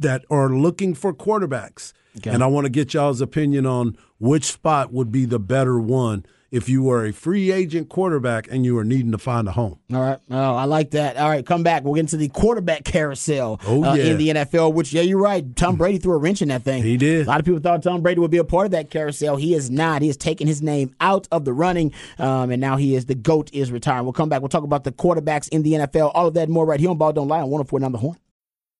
[SPEAKER 5] that are looking for quarterbacks. And I want to get y'all's opinion on which spot would be the better one if you were a free agent quarterback and you were needing to find a home.
[SPEAKER 3] All right. Oh, I like that. All right, come back. We'll get into the quarterback carousel
[SPEAKER 5] Oh,
[SPEAKER 3] uh,
[SPEAKER 5] yeah.
[SPEAKER 3] in the NFL, which, yeah, you're right. Tom Brady threw a wrench in that thing.
[SPEAKER 5] He did.
[SPEAKER 3] A lot of people thought Tom Brady would be a part of that carousel. He is not. He has taken his name out of the running, um, and now he is the GOAT is retiring. We'll come back. We'll talk about the quarterbacks in the NFL. All of that more right here on Ball Don't Lie on 104 on the horn.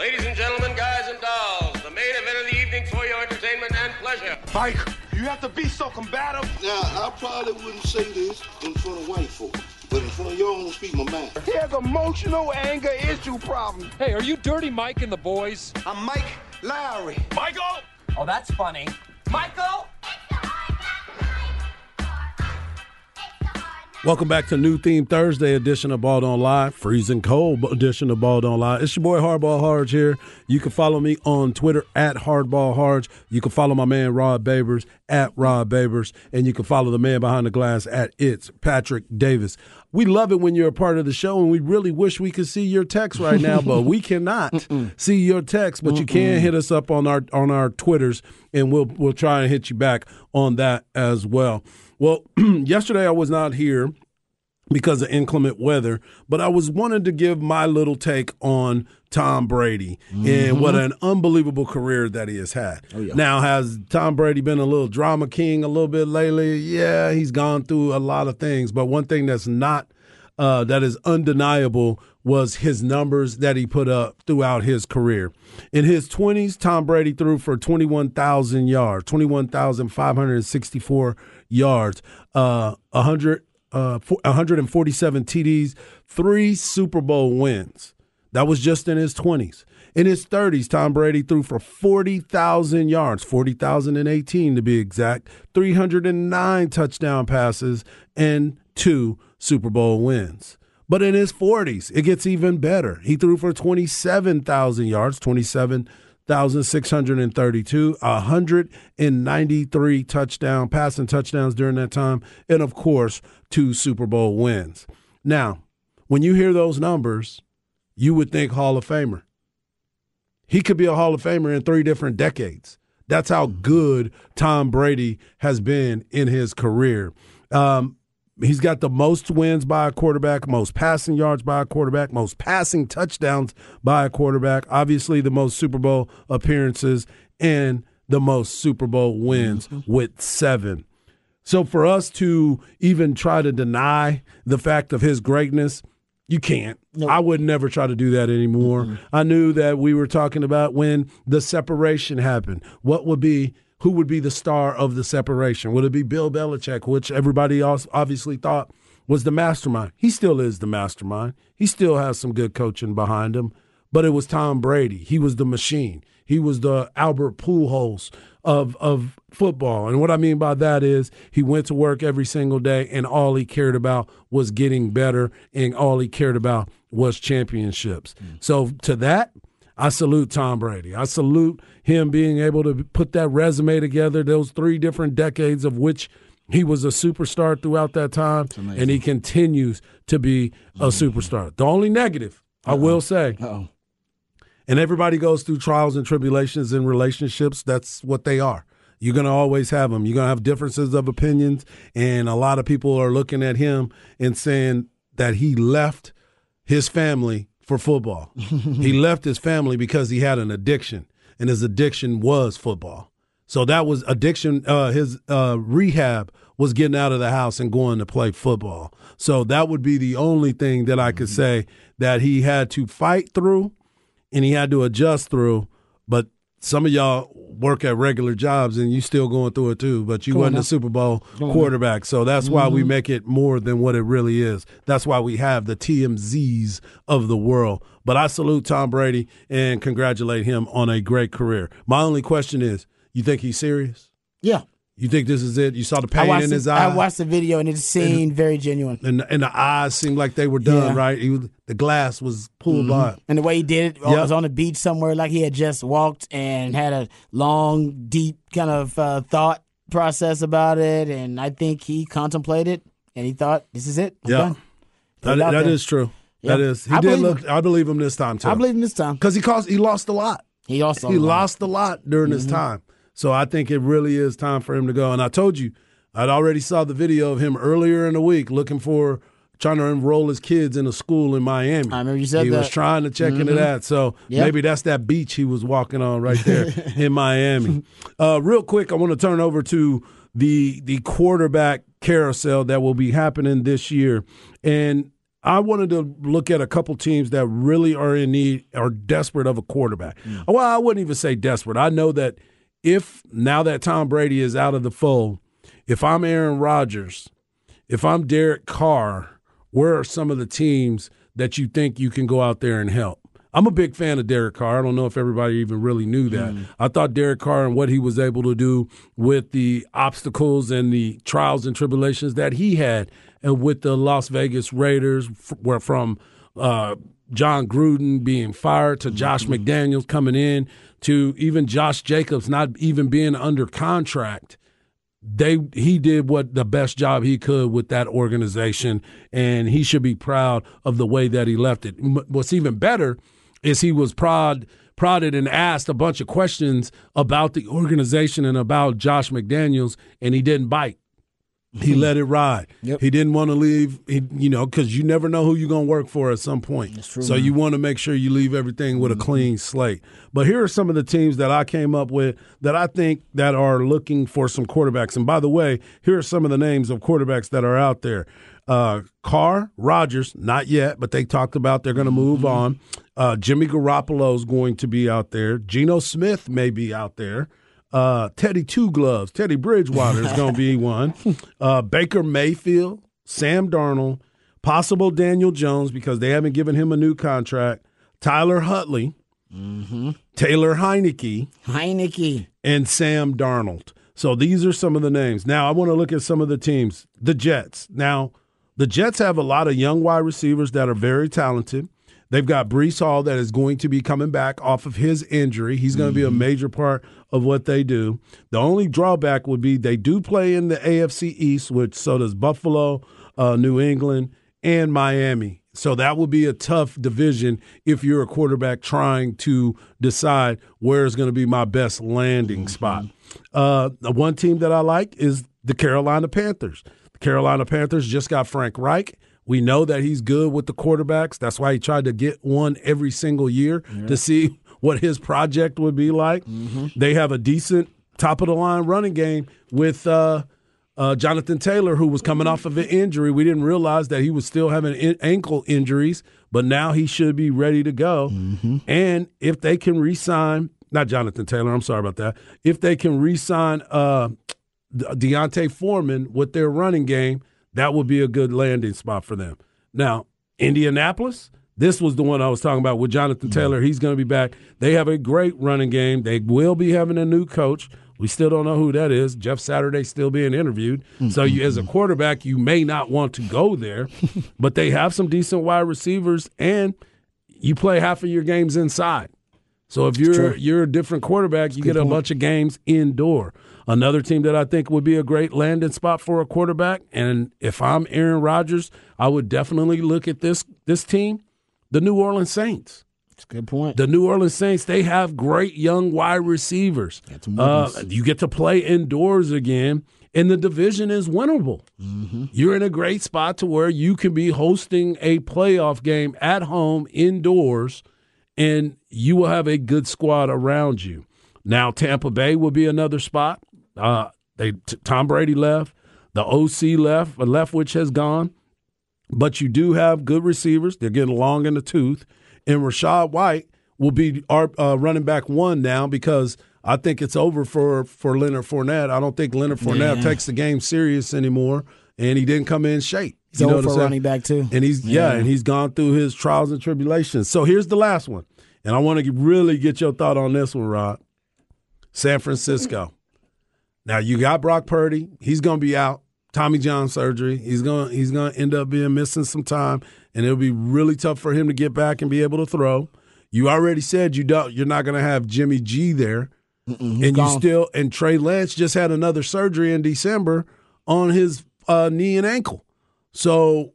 [SPEAKER 6] Ladies and gentlemen, guys and dolls, the main event of the evening for your entertainment and pleasure.
[SPEAKER 7] Mike, you have to be so combative.
[SPEAKER 8] Now, I probably wouldn't say this in front of white folk, but in front of y'all, I'm gonna speak my mind.
[SPEAKER 7] He has emotional anger issue problem.
[SPEAKER 9] Hey, are you Dirty Mike and the boys?
[SPEAKER 7] I'm Mike Lowry.
[SPEAKER 6] Michael!
[SPEAKER 9] Oh, that's funny. Michael?
[SPEAKER 5] Welcome back to New Theme Thursday edition of Ball Don't Lie, freezing cold edition of Ball Don't Lie. It's your boy Hardball Harge here. You can follow me on Twitter at Hardball Harge. You can follow my man Rod Babers at Rod Babers, and you can follow the man behind the glass at It's Patrick Davis. We love it when you're a part of the show, and we really wish we could see your text right now, but we cannot see your text. But you can hit us up on our on our Twitters, and we'll we'll try and hit you back on that as well. Well, yesterday I was not here because of inclement weather, but I was wanted to give my little take on Tom Brady and what an unbelievable career that he has had. Now, has Tom Brady been a little drama king a little bit lately? Yeah, he's gone through a lot of things, but one thing that's not uh, that is undeniable was his numbers that he put up throughout his career. In his 20s, Tom Brady threw for 21,000 yards, 21,564 yards, uh, 100, uh, 147 TDs, three Super Bowl wins. That was just in his 20s. In his 30s, Tom Brady threw for 40,000 yards, 40,018 to be exact, 309 touchdown passes, and two Super Bowl wins. But in his 40s, it gets even better. He threw for 27,000 yards, 27,632, 193 touchdown passing touchdowns during that time, and of course, two Super Bowl wins. Now, when you hear those numbers, you would think Hall of Famer. He could be a Hall of Famer in three different decades. That's how good Tom Brady has been in his career. Um, he's got the most wins by a quarterback, most passing yards by a quarterback, most passing touchdowns by a quarterback, obviously the most Super Bowl appearances, and the most Super Bowl wins mm-hmm. with seven. So for us to even try to deny the fact of his greatness, you can't. I would never try to do that anymore. I knew that we were talking about when the separation happened. What would be who would be the star of the separation? Would it be Bill Belichick, which everybody else obviously thought was the mastermind? He still is the mastermind. He still has some good coaching behind him, but it was Tom Brady. He was the machine. he was the Albert Pujols of of football. And what I mean by that is he went to work every single day, and all he cared about was getting better, and all he cared about was championships. Mm. So to that, I salute Tom Brady. I salute him being able to put that resume together, those three different decades of which he was a superstar throughout that time, and he continues to be a superstar. The only negative, I will say, and everybody goes through trials and tribulations in relationships. That's what they are. You're going to always have them. You're going to have differences of opinions. And a lot of people are looking at him and saying that he left his family for football. he left his family because he had an addiction, and his addiction was football. So that was addiction. Uh, his uh, rehab was getting out of the house and going to play football. So that would be the only thing that I could say that he had to fight through and he had to adjust through. But some of y'all work at regular jobs and you still going through it too. But you
[SPEAKER 3] Come
[SPEAKER 5] wasn't a Super Bowl
[SPEAKER 3] Come on
[SPEAKER 5] quarterback, so that's why we
[SPEAKER 3] Mhm.
[SPEAKER 5] make it more than what it really is. That's why we have the TMZs of the world. But I salute Tom Brady and congratulate him on a great career. My only question is, you think he's serious?
[SPEAKER 3] Yeah.
[SPEAKER 5] You think this is it? You saw the pain in
[SPEAKER 3] the,
[SPEAKER 5] his eye.
[SPEAKER 3] I watched the video and it seemed very genuine.
[SPEAKER 5] and, and the eyes seemed like they were done,
[SPEAKER 3] Yeah.
[SPEAKER 5] right? He was, the glass was pulled by.
[SPEAKER 3] And the way he did it,
[SPEAKER 5] Yep.
[SPEAKER 3] was on the beach somewhere, like he had just walked and had a long, deep kind of uh, thought process about it. And I think he contemplated and he thought, "This is it.
[SPEAKER 5] Yeah.
[SPEAKER 3] done."
[SPEAKER 5] That, that is true.
[SPEAKER 3] Yeah.
[SPEAKER 5] That is. He
[SPEAKER 3] I
[SPEAKER 5] did look.
[SPEAKER 3] him.
[SPEAKER 5] I believe him this time too.
[SPEAKER 3] I believe him this time
[SPEAKER 5] because he cost. He lost a lot.
[SPEAKER 3] He also
[SPEAKER 5] he lost a lot during his
[SPEAKER 3] Mhm.
[SPEAKER 5] time. So I think it really is time for him to go. And I told you, I'd already saw the video of him earlier in the week looking for trying to enroll his kids in a school in Miami. I
[SPEAKER 3] remember you said
[SPEAKER 5] he was trying to check into
[SPEAKER 3] Mhm.
[SPEAKER 5] that. So
[SPEAKER 3] Yep.
[SPEAKER 5] maybe that's that beach he was walking on right there in Miami. Uh, real quick, I want to turn over to the the quarterback carousel that will be happening this year, and I wanted to look at a couple teams that really are in need, are desperate of a quarterback. Mm. Well, I wouldn't even say desperate. I know that if now that Tom Brady is out of the fold, if I'm Aaron Rodgers, if I'm Derek Carr, where are some of the teams that you think you can go out there and help? I'm a big fan of Derek Carr. I don't know if everybody even really knew that. Mm. I thought Derek Carr and what he was able to do with the obstacles and the trials and tribulations that he had and with the Las Vegas Raiders, where from uh, Jon Gruden being fired to Josh McDaniels coming in to even Josh Jacobs not even being under contract they he did what the best job he could with that organization and he should be proud of the way that he left it. What's even better is he was proud prodded and asked a bunch of questions about the organization and about Josh McDaniels and he didn't bite he let it ride. He didn't want to leave, he, you know, because you never know who you're going to work for at some point.
[SPEAKER 3] true,
[SPEAKER 5] so
[SPEAKER 3] man.
[SPEAKER 5] you want to make sure you leave everything with a clean slate. But here are some of the teams that I came up with that I think that are looking for some quarterbacks. And by the way, here are some of the names of quarterbacks that are out there. Uh, Carr, Rodgers, not yet, but they talked about they're going to move on. Uh, Jimmy Garoppolo is going to be out there. Geno Smith may be out there. Uh, Teddy Two Gloves, Teddy Bridgewater is going to be one. Uh, Baker Mayfield, Sam Darnold, possible Daniel Jones because they haven't given him a new contract. Tyler Huntley, Taylor Heinicke,
[SPEAKER 3] Heinicke,
[SPEAKER 5] and Sam Darnold. So these are some of the names. Now I want to look at some of the teams. The Jets. Now the Jets have a lot of young wide receivers that are very talented. They've got Breece Hall that is going to be coming back off of his injury. He's going to be a major part of what they do. The only drawback would be they do play in the AFC East, which so does Buffalo, uh, New England, and Miami. So that would be a tough division if you're a quarterback trying to decide where is going to be my best landing spot. Uh, the one team that I like is the Carolina Panthers. The Carolina Panthers just got Frank Reich. We know that he's good with the quarterbacks. That's why he tried to get one every single year to see what his project would be like. They have a decent top of the line running game with uh, uh, Jonathan Taylor, who was coming off of an injury. We didn't realize that he was still having in- ankle injuries, but now he should be ready to go. And if they can re-sign, not Jonathan Taylor, I'm sorry about that. If they can re-sign uh, De- D'Onta Foreman with their running game, that would be a good landing spot for them. Now, Indianapolis, This was the one I was talking about with Jonathan Taylor. He's going to be back. They have a great running game. They will be having a new coach. We still don't know who that is. Jeff Saturday still being interviewed. So you, as a quarterback, you may not want to go there, but they have some decent wide receivers, and you play half of your games inside. So if you're you're a different quarterback, you get a bunch of games indoor. Another team that I think would be a great landing spot for a quarterback, and if I'm Aaron Rodgers, I would definitely look at this this team, the New Orleans Saints.
[SPEAKER 3] That's a good point.
[SPEAKER 5] The New Orleans Saints, they have great young wide receivers. Uh, you get to play indoors again, and the division is winnable. You're in a great spot to where you can be hosting a playoff game at home indoors, and you will have a good squad around you. Now, Tampa Bay will be another spot. Uh, they t- Tom Brady left, the OC left, but Leftwich has gone but you do have good receivers. They're getting long in the tooth. And Rachaad White will be our uh, running back one now because I think it's over for, for Leonard Fournette. I don't think Leonard Fournette
[SPEAKER 3] Yeah.
[SPEAKER 5] takes the game serious anymore, and he didn't come in shape.
[SPEAKER 3] He's
[SPEAKER 5] You know
[SPEAKER 3] over
[SPEAKER 5] what I'm
[SPEAKER 3] for running back too.
[SPEAKER 5] And he's yeah.
[SPEAKER 3] Yeah.
[SPEAKER 5] and he's gone through his trials and tribulations. So here's the last one, and I want to really get your thought on this one, Rod. San Francisco. Now you got Brock Purdy. He's going to be out. Tommy John surgery. He's going. He's going to end up being missing some time, and it'll be really tough for him to get back and be able to throw. You already said you don't. You're not going to have Jimmy G there, and you
[SPEAKER 3] gone.
[SPEAKER 5] still. And Trey Lance just had another surgery in December on his uh, knee and ankle. So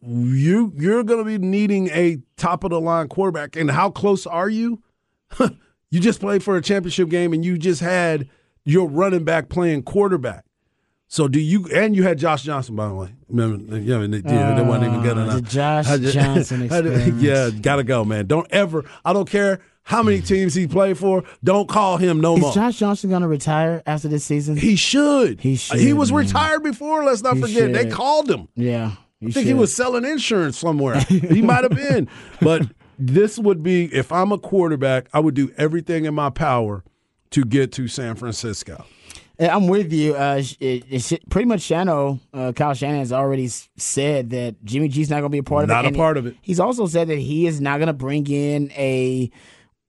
[SPEAKER 5] you you're going to be needing a top of the line quarterback. And how close are you? you just played for a championship game and you just had your running back playing quarterback. So do you? And you had Josh Johnson, by the way. Remember? Yeah, mean, yeah, that wasn't even good
[SPEAKER 3] Ah,
[SPEAKER 5] enough.
[SPEAKER 3] the Josh
[SPEAKER 5] just-
[SPEAKER 3] Johnson experience.
[SPEAKER 5] yeah, gotta go, man. Don't ever. I don't care how many teams he played for. Don't call him no
[SPEAKER 3] Is
[SPEAKER 5] more.
[SPEAKER 3] Is Josh Johnson going to retire after this season?
[SPEAKER 5] he should.
[SPEAKER 3] He should,
[SPEAKER 5] He was
[SPEAKER 3] man.
[SPEAKER 5] retired before. Let's not
[SPEAKER 3] He
[SPEAKER 5] forget. They called him.
[SPEAKER 3] yeah.
[SPEAKER 5] I think he was selling insurance somewhere. he might have been. But this would be if I'm a quarterback, I would do everything in my power to get to San Francisco.
[SPEAKER 3] I'm with you. Uh, it, it, pretty much, Shano, uh, Kyle Shanahan has already said that Jimmy G's not going to be a part of it.
[SPEAKER 5] Not
[SPEAKER 3] a
[SPEAKER 5] part of it.
[SPEAKER 3] He's also said that he is not going to bring in a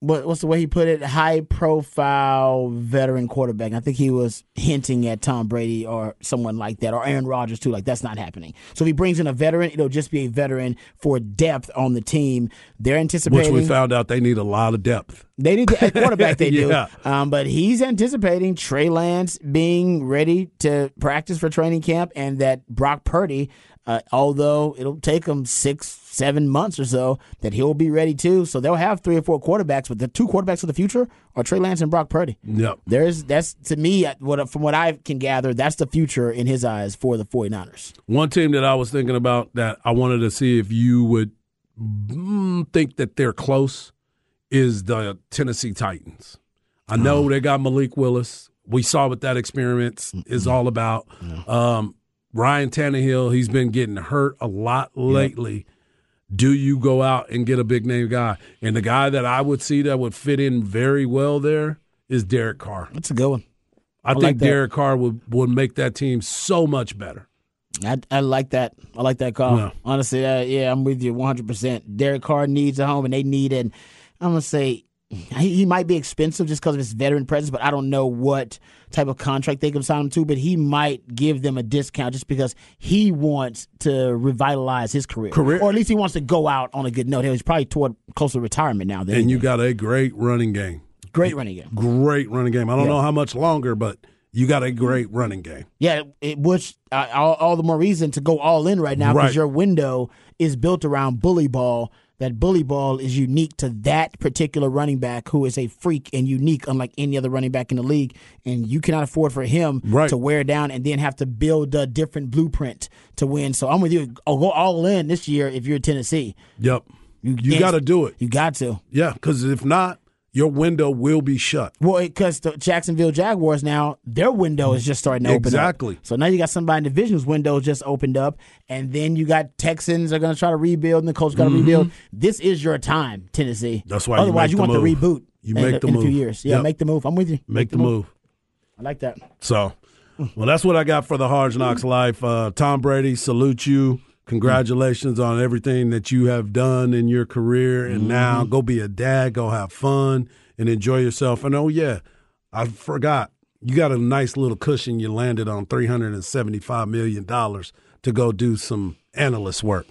[SPEAKER 3] what, what's the way he put it? High profile veteran quarterback. I think he was hinting at Tom Brady or someone like that, or Aaron Rodgers too. Like that's not happening. So if he brings in a veteran, it'll just be a veteran for depth on the team. They're anticipating.
[SPEAKER 5] Which we found out they need a lot of depth.
[SPEAKER 3] They need at quarterback. They
[SPEAKER 5] Yeah.
[SPEAKER 3] do, um, but he's anticipating Trey Lance being ready to practice for training camp, and that Brock Purdy, uh, although it'll take him six, seven months or so, that he'll be ready too. So they'll have three or four quarterbacks, but the two quarterbacks of the future are Trey Lance and Brock Purdy.
[SPEAKER 5] Yep.
[SPEAKER 3] There's that's to me what from what I can gather, that's the future in his eyes for the 49ers.
[SPEAKER 5] One team that I was thinking about that I wanted to see if you would mm, think that they're close is the Tennessee Titans. I know they got Malik Willis. We saw what that experiment is all about. Um, Ryan Tannehill, he's been getting hurt a lot lately. Do you go out and get a big name guy? And the guy that I would see that would fit in very well there is Derek Carr.
[SPEAKER 3] That's a good one.
[SPEAKER 5] I, think
[SPEAKER 3] like.
[SPEAKER 5] Derek Carr would, would make that team so much better.
[SPEAKER 3] I, I like that. I like that call. Honestly, uh, yeah, I'm with you 100%. Derek Carr needs a home, and they need an. I'm gonna say he, he might be expensive just because of his veteran presence, but I don't know what type of contract they can sign him to. But he might give them a discount just because he wants to revitalize his career,
[SPEAKER 5] Career.
[SPEAKER 3] or at least he wants to go out on a good note. He's probably toward close to retirement now.
[SPEAKER 5] And you got a great running game.
[SPEAKER 3] great running game.
[SPEAKER 5] Great running game. I don't
[SPEAKER 3] Yeah.
[SPEAKER 5] know how much longer, but you got a great running game.
[SPEAKER 3] Yeah, it, which uh, all, all the more reason to go all in right now because
[SPEAKER 5] Right.
[SPEAKER 3] your window is built around bully ball. That bully ball is unique to that particular running back who is a freak and unique, unlike any other running back in the league. And you cannot afford for him
[SPEAKER 5] Right.
[SPEAKER 3] to wear down and then have to build a different blueprint to win. So I'm with you. I'll go all in this year if you're Tennessee.
[SPEAKER 5] Yep. You,
[SPEAKER 3] can't-
[SPEAKER 5] got to do it.
[SPEAKER 3] You got to.
[SPEAKER 5] Yeah, because if not, your window will be shut.
[SPEAKER 3] Well, because the Jacksonville Jaguars now, their window is just starting to open
[SPEAKER 5] Exactly.
[SPEAKER 3] up. So now you got somebody in the division's window just opened up, and then you got Texans are going to try to rebuild, and the coach got to rebuild. This is your time, Tennessee.
[SPEAKER 5] Mm-hmm. That's why you
[SPEAKER 3] Otherwise,
[SPEAKER 5] make
[SPEAKER 3] you
[SPEAKER 5] the
[SPEAKER 3] want
[SPEAKER 5] move.
[SPEAKER 3] the reboot.
[SPEAKER 5] You
[SPEAKER 3] in,
[SPEAKER 5] make the
[SPEAKER 3] in a few
[SPEAKER 5] move.
[SPEAKER 3] years. Yeah,
[SPEAKER 5] Yep.
[SPEAKER 3] make the move. I'm with you.
[SPEAKER 5] Make the move.
[SPEAKER 3] I like that.
[SPEAKER 5] So, well, that's what I got for the Hard Knocks life. Uh, Tom Brady, salute you. Congratulations on everything that you have done in your career, and now go be a dad, go have fun, and enjoy yourself. And oh yeah, I forgot you got a nice little cushion. You landed on three hundred and seventy-five million dollars to go do some analyst work.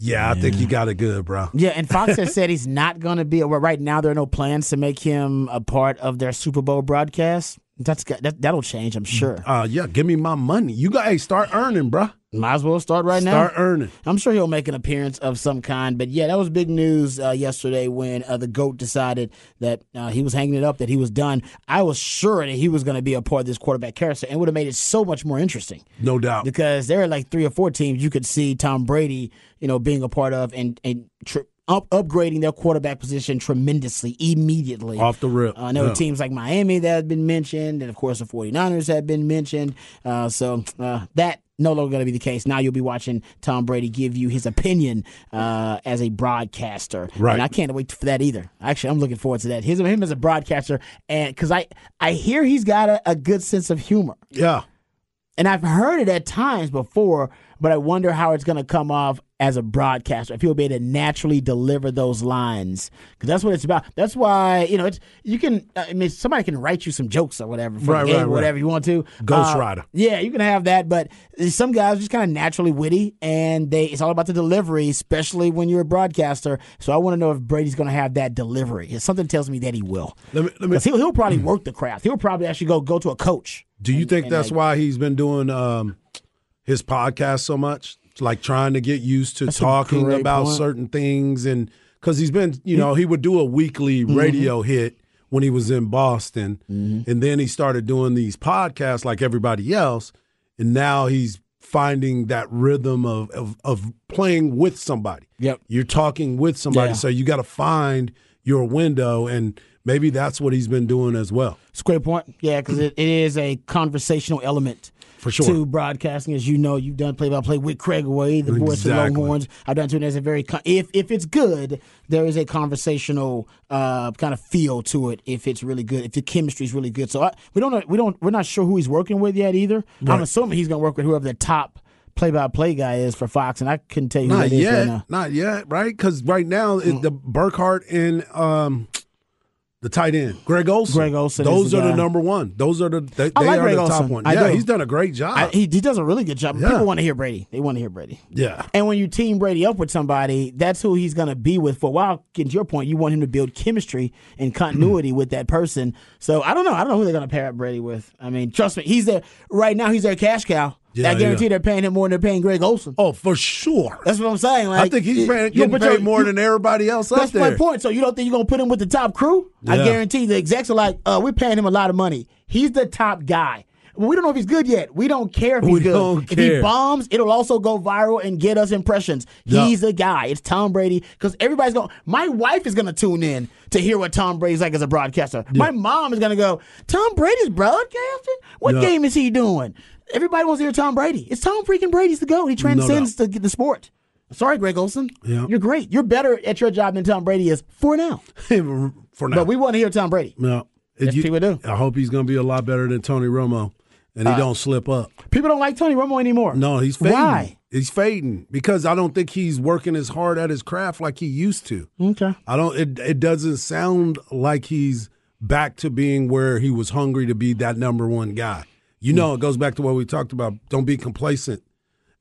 [SPEAKER 5] Yeah, I think you got it good, bro.
[SPEAKER 3] Yeah, and Fox has said he's not going to be. Well, right now there are no plans to make him a part of their Super Bowl broadcast. That's that, that'll change, I'm sure.
[SPEAKER 5] Uh, yeah, give me my money. You got hey, start earning, bro.
[SPEAKER 3] Might as well start right now.
[SPEAKER 5] Start earning.
[SPEAKER 3] I'm sure he'll make an appearance of some kind. But yeah, that was big news uh, yesterday when uh, the GOAT decided that uh, he was hanging it up, that he was done. I was sure that he was going to be a part of this quarterback carousel and would have made it so much more interesting
[SPEAKER 5] No doubt.
[SPEAKER 3] because there are like three or four teams you could see Tom Brady, you know, being a part of and and tr- up, upgrading their quarterback position tremendously immediately.
[SPEAKER 5] Off the rip.
[SPEAKER 3] Uh, I know
[SPEAKER 5] Yeah.
[SPEAKER 3] teams like Miami that have been mentioned, and of course the 49ers have been mentioned. Uh, so uh, that no longer going to be the case. Now you'll be watching Tom Brady give you his opinion uh, as a broadcaster,
[SPEAKER 5] Right.
[SPEAKER 3] And I can't wait for that either. Actually, I'm looking forward to that. His him as a broadcaster, and because I I hear he's got a, a good sense of humor.
[SPEAKER 5] Yeah.
[SPEAKER 3] And I've heard it at times before, but I wonder how it's going to come off as a broadcaster. If you'll be able to naturally deliver those lines, because that's what it's about. That's why you know it's you can. I mean, somebody can write you some jokes or whatever for
[SPEAKER 5] Right,
[SPEAKER 3] game
[SPEAKER 5] right, right.
[SPEAKER 3] whatever you want to.
[SPEAKER 5] Ghost
[SPEAKER 3] Uh,
[SPEAKER 5] Rider.
[SPEAKER 3] Yeah, you can have that, but some guys are just kind of naturally witty, and they it's all about the delivery, especially when you're a broadcaster. So I want to know if Brady's going to have that delivery. if Something tells me that he will.
[SPEAKER 5] Let me, let me,
[SPEAKER 3] he'll, he'll probably work the craft. He'll probably actually go go to a coach.
[SPEAKER 5] do you think
[SPEAKER 3] and
[SPEAKER 5] that's
[SPEAKER 3] like-
[SPEAKER 5] why he's been doing um, his podcast so much? Like trying to get used to
[SPEAKER 3] That's
[SPEAKER 5] talking about
[SPEAKER 3] point.
[SPEAKER 5] certain things, and because he's been, you know, he would do a weekly
[SPEAKER 3] Mm-hmm.
[SPEAKER 5] radio hit when he was in Boston, and then he started doing these podcasts like everybody else, and now he's finding that rhythm of of, of playing with somebody.
[SPEAKER 3] Yep.
[SPEAKER 5] you're talking with somebody,
[SPEAKER 3] Yeah.
[SPEAKER 5] so you got to find your window, and maybe that's what he's been doing as well.
[SPEAKER 3] It's a great point. Yeah, because it, it is a conversational element.
[SPEAKER 5] For sure.
[SPEAKER 3] To broadcasting, as you know, you've done play by play with Craig Way, the voice of Longhorns. I've done too. and There's a very con- if if it's good, there is a conversational uh, kind of feel to it. If it's really good, if the chemistry is really good, so I, we don't know, we don't we're not sure who he's working with yet either. I'm assuming he's going to work with whoever the top play by play guy is for Fox, and I couldn't tell you who
[SPEAKER 5] Not
[SPEAKER 3] that is
[SPEAKER 5] yet,
[SPEAKER 3] right now.
[SPEAKER 5] not yet, right? Because right now it, the Burkhardt and um, the tight end Greg Olsen.
[SPEAKER 3] Greg Olsen
[SPEAKER 5] Those
[SPEAKER 3] the
[SPEAKER 5] are the number one. Those are the they,
[SPEAKER 3] I like
[SPEAKER 5] are
[SPEAKER 3] Greg
[SPEAKER 5] the top
[SPEAKER 3] Olsen.
[SPEAKER 5] one.
[SPEAKER 3] I
[SPEAKER 5] yeah,
[SPEAKER 3] do.
[SPEAKER 5] he's done a great job.
[SPEAKER 3] I, he, he does a really good job.
[SPEAKER 5] Yeah.
[SPEAKER 3] People want to hear Brady. They want to hear Brady.
[SPEAKER 5] yeah,
[SPEAKER 3] And when you team Brady up with somebody, that's who he's going to be with for a while. Getting to your point, you want him to build chemistry and continuity with that person. So I don't know. I don't know who they're going to pair up Brady with. I mean, trust me, he's there right now. He's their cash cow.
[SPEAKER 5] Yeah,
[SPEAKER 3] I guarantee
[SPEAKER 5] yeah.
[SPEAKER 3] they're paying him more than they're paying Greg Olsen.
[SPEAKER 5] oh for sure.
[SPEAKER 3] That's what I'm saying. Like,
[SPEAKER 5] I think he's paying, getting paid
[SPEAKER 3] your-
[SPEAKER 5] more
[SPEAKER 3] you-
[SPEAKER 5] than everybody else
[SPEAKER 3] That's
[SPEAKER 5] there.
[SPEAKER 3] my point. So you don't think you're gonna put him with the top crew? I guarantee the execs are like, uh, we're paying him a lot of money. He's the top guy. Well, we don't know if he's good yet. We don't care if he's
[SPEAKER 5] We
[SPEAKER 3] good. if he bombs, it'll also go viral and get us impressions.
[SPEAKER 5] Yeah.
[SPEAKER 3] He's the guy. It's Tom Brady because everybody's going. My wife is gonna tune in to hear what Tom Brady's like as a broadcaster. My mom is gonna go. Tom Brady's broadcasting. What
[SPEAKER 5] Yeah.
[SPEAKER 3] game is he doing? Everybody wants to hear Tom Brady. It's Tom freaking Brady's the go. He transcends the, the sport. Sorry, Greg Olsen.
[SPEAKER 5] Yeah.
[SPEAKER 3] You're great. You're better at your job than Tom Brady is for now.
[SPEAKER 5] for now.
[SPEAKER 3] But we want to hear Tom Brady.
[SPEAKER 5] no,
[SPEAKER 3] Yes,
[SPEAKER 5] You-
[SPEAKER 3] people do.
[SPEAKER 5] I hope he's going to be a lot better than Tony Romo, and he uh, don't slip up.
[SPEAKER 3] People don't like Tony Romo anymore.
[SPEAKER 5] No, he's fading.
[SPEAKER 3] Why?
[SPEAKER 5] He's fading because I don't think he's working as hard at his craft like he used to.
[SPEAKER 3] Okay.
[SPEAKER 5] I don't. It it doesn't sound like he's back to being where he was hungry to be that number one guy. You hmm. know, it goes back to what we talked about. Don't be complacent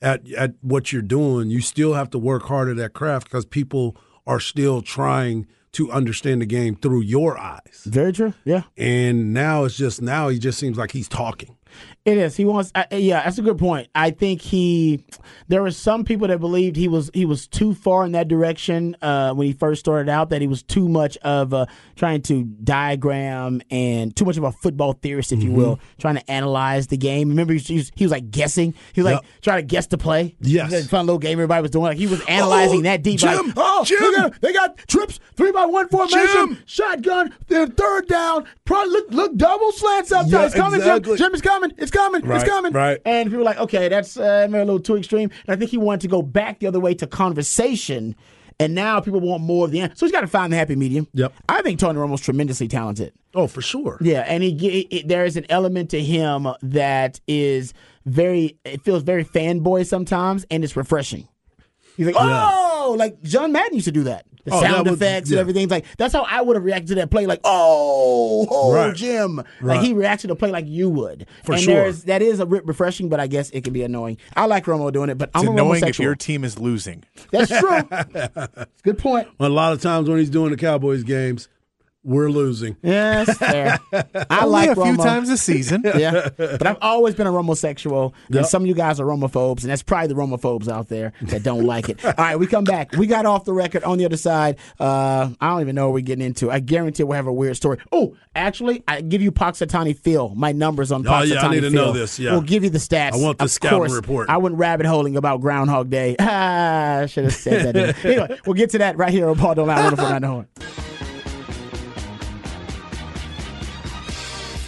[SPEAKER 5] at at what you're doing. You still have to work hard at that craft because people are still trying to understand the game through your eyes.
[SPEAKER 3] Very true. Yeah.
[SPEAKER 5] And now it's just now he just seems like he's talking.
[SPEAKER 3] It is. He wants. Uh, yeah, that's a good point. I think he. There were some people that believed he was he was too far in that direction uh, when he first started out. That he was too much of a, trying to diagram and too much of a football theorist, if you
[SPEAKER 5] Mm-hmm.
[SPEAKER 3] will, trying to analyze the game. Remember, he was, he was, he was like guessing. He was like
[SPEAKER 5] Yep.
[SPEAKER 3] trying to guess the play.
[SPEAKER 5] Yes.
[SPEAKER 3] A fun little game everybody was doing. Like he was analyzing
[SPEAKER 5] Oh,
[SPEAKER 3] that deep.
[SPEAKER 5] Jim,
[SPEAKER 3] like, oh,
[SPEAKER 5] Jim.
[SPEAKER 3] look at- they got trips three by one formation,
[SPEAKER 5] Jim.
[SPEAKER 3] shotgun, then third down. Probably look look double slants up.
[SPEAKER 5] Yeah,
[SPEAKER 3] coming. Jim. Jim is coming. It's coming.
[SPEAKER 5] Right,
[SPEAKER 3] it's coming.
[SPEAKER 5] right.
[SPEAKER 3] And people were like, okay, that's uh, maybe a little too extreme. And I think he wanted to go back the other way to conversation. And now people want more of the end. So he's got to find the happy medium.
[SPEAKER 5] Yep.
[SPEAKER 3] I think Tony Romo's tremendously talented.
[SPEAKER 5] Oh, for sure.
[SPEAKER 3] Yeah, and he, ge- it, there is an element to him that is very. It feels very fanboy sometimes, and it's refreshing. He's like, oh, like John Madden used to do that. The
[SPEAKER 5] Oh,
[SPEAKER 3] sound
[SPEAKER 5] that was-
[SPEAKER 3] effects
[SPEAKER 5] yeah.
[SPEAKER 3] and everything. Like that's how I would have reacted to that play. Like, oh, oh,
[SPEAKER 5] Right.
[SPEAKER 3] Jim.
[SPEAKER 5] Right.
[SPEAKER 3] Like he reacted to a play like you would.
[SPEAKER 5] For
[SPEAKER 3] and
[SPEAKER 5] sure.
[SPEAKER 3] there's- That is a bit refreshing, but I guess it can be annoying. I like Romo doing it, but
[SPEAKER 4] It's
[SPEAKER 3] I'm a
[SPEAKER 4] annoying
[SPEAKER 3] Romo
[SPEAKER 4] if your team is losing.
[SPEAKER 3] That's true. Good point.
[SPEAKER 5] A lot of times when he's doing the Cowboys games, we're losing.
[SPEAKER 3] Yeah, that's fair. I
[SPEAKER 4] Only
[SPEAKER 3] like
[SPEAKER 4] a few times a season.
[SPEAKER 3] yeah, but I've always been a Romosexual, and some of you guys are Romophobes, and that's probably the Romophobes out there that don't like it. All right, we come back. We got off the record on the other side. Uh, I don't even know what we're getting into. I guarantee we'll have a weird story. Oh, actually, I give you Punxsutawney Phil. My numbers on
[SPEAKER 5] Oh, yeah, I need to
[SPEAKER 3] Phil.
[SPEAKER 5] know this, yeah.
[SPEAKER 3] we'll give you the stats.
[SPEAKER 5] I want the
[SPEAKER 3] Of
[SPEAKER 5] scouting
[SPEAKER 3] course,
[SPEAKER 5] report.
[SPEAKER 3] I went rabbit holing about Groundhog Day. Ah, I should have said that. anyway, we'll get to that right here on Ball Don't Lie. Wonderful Night Horn.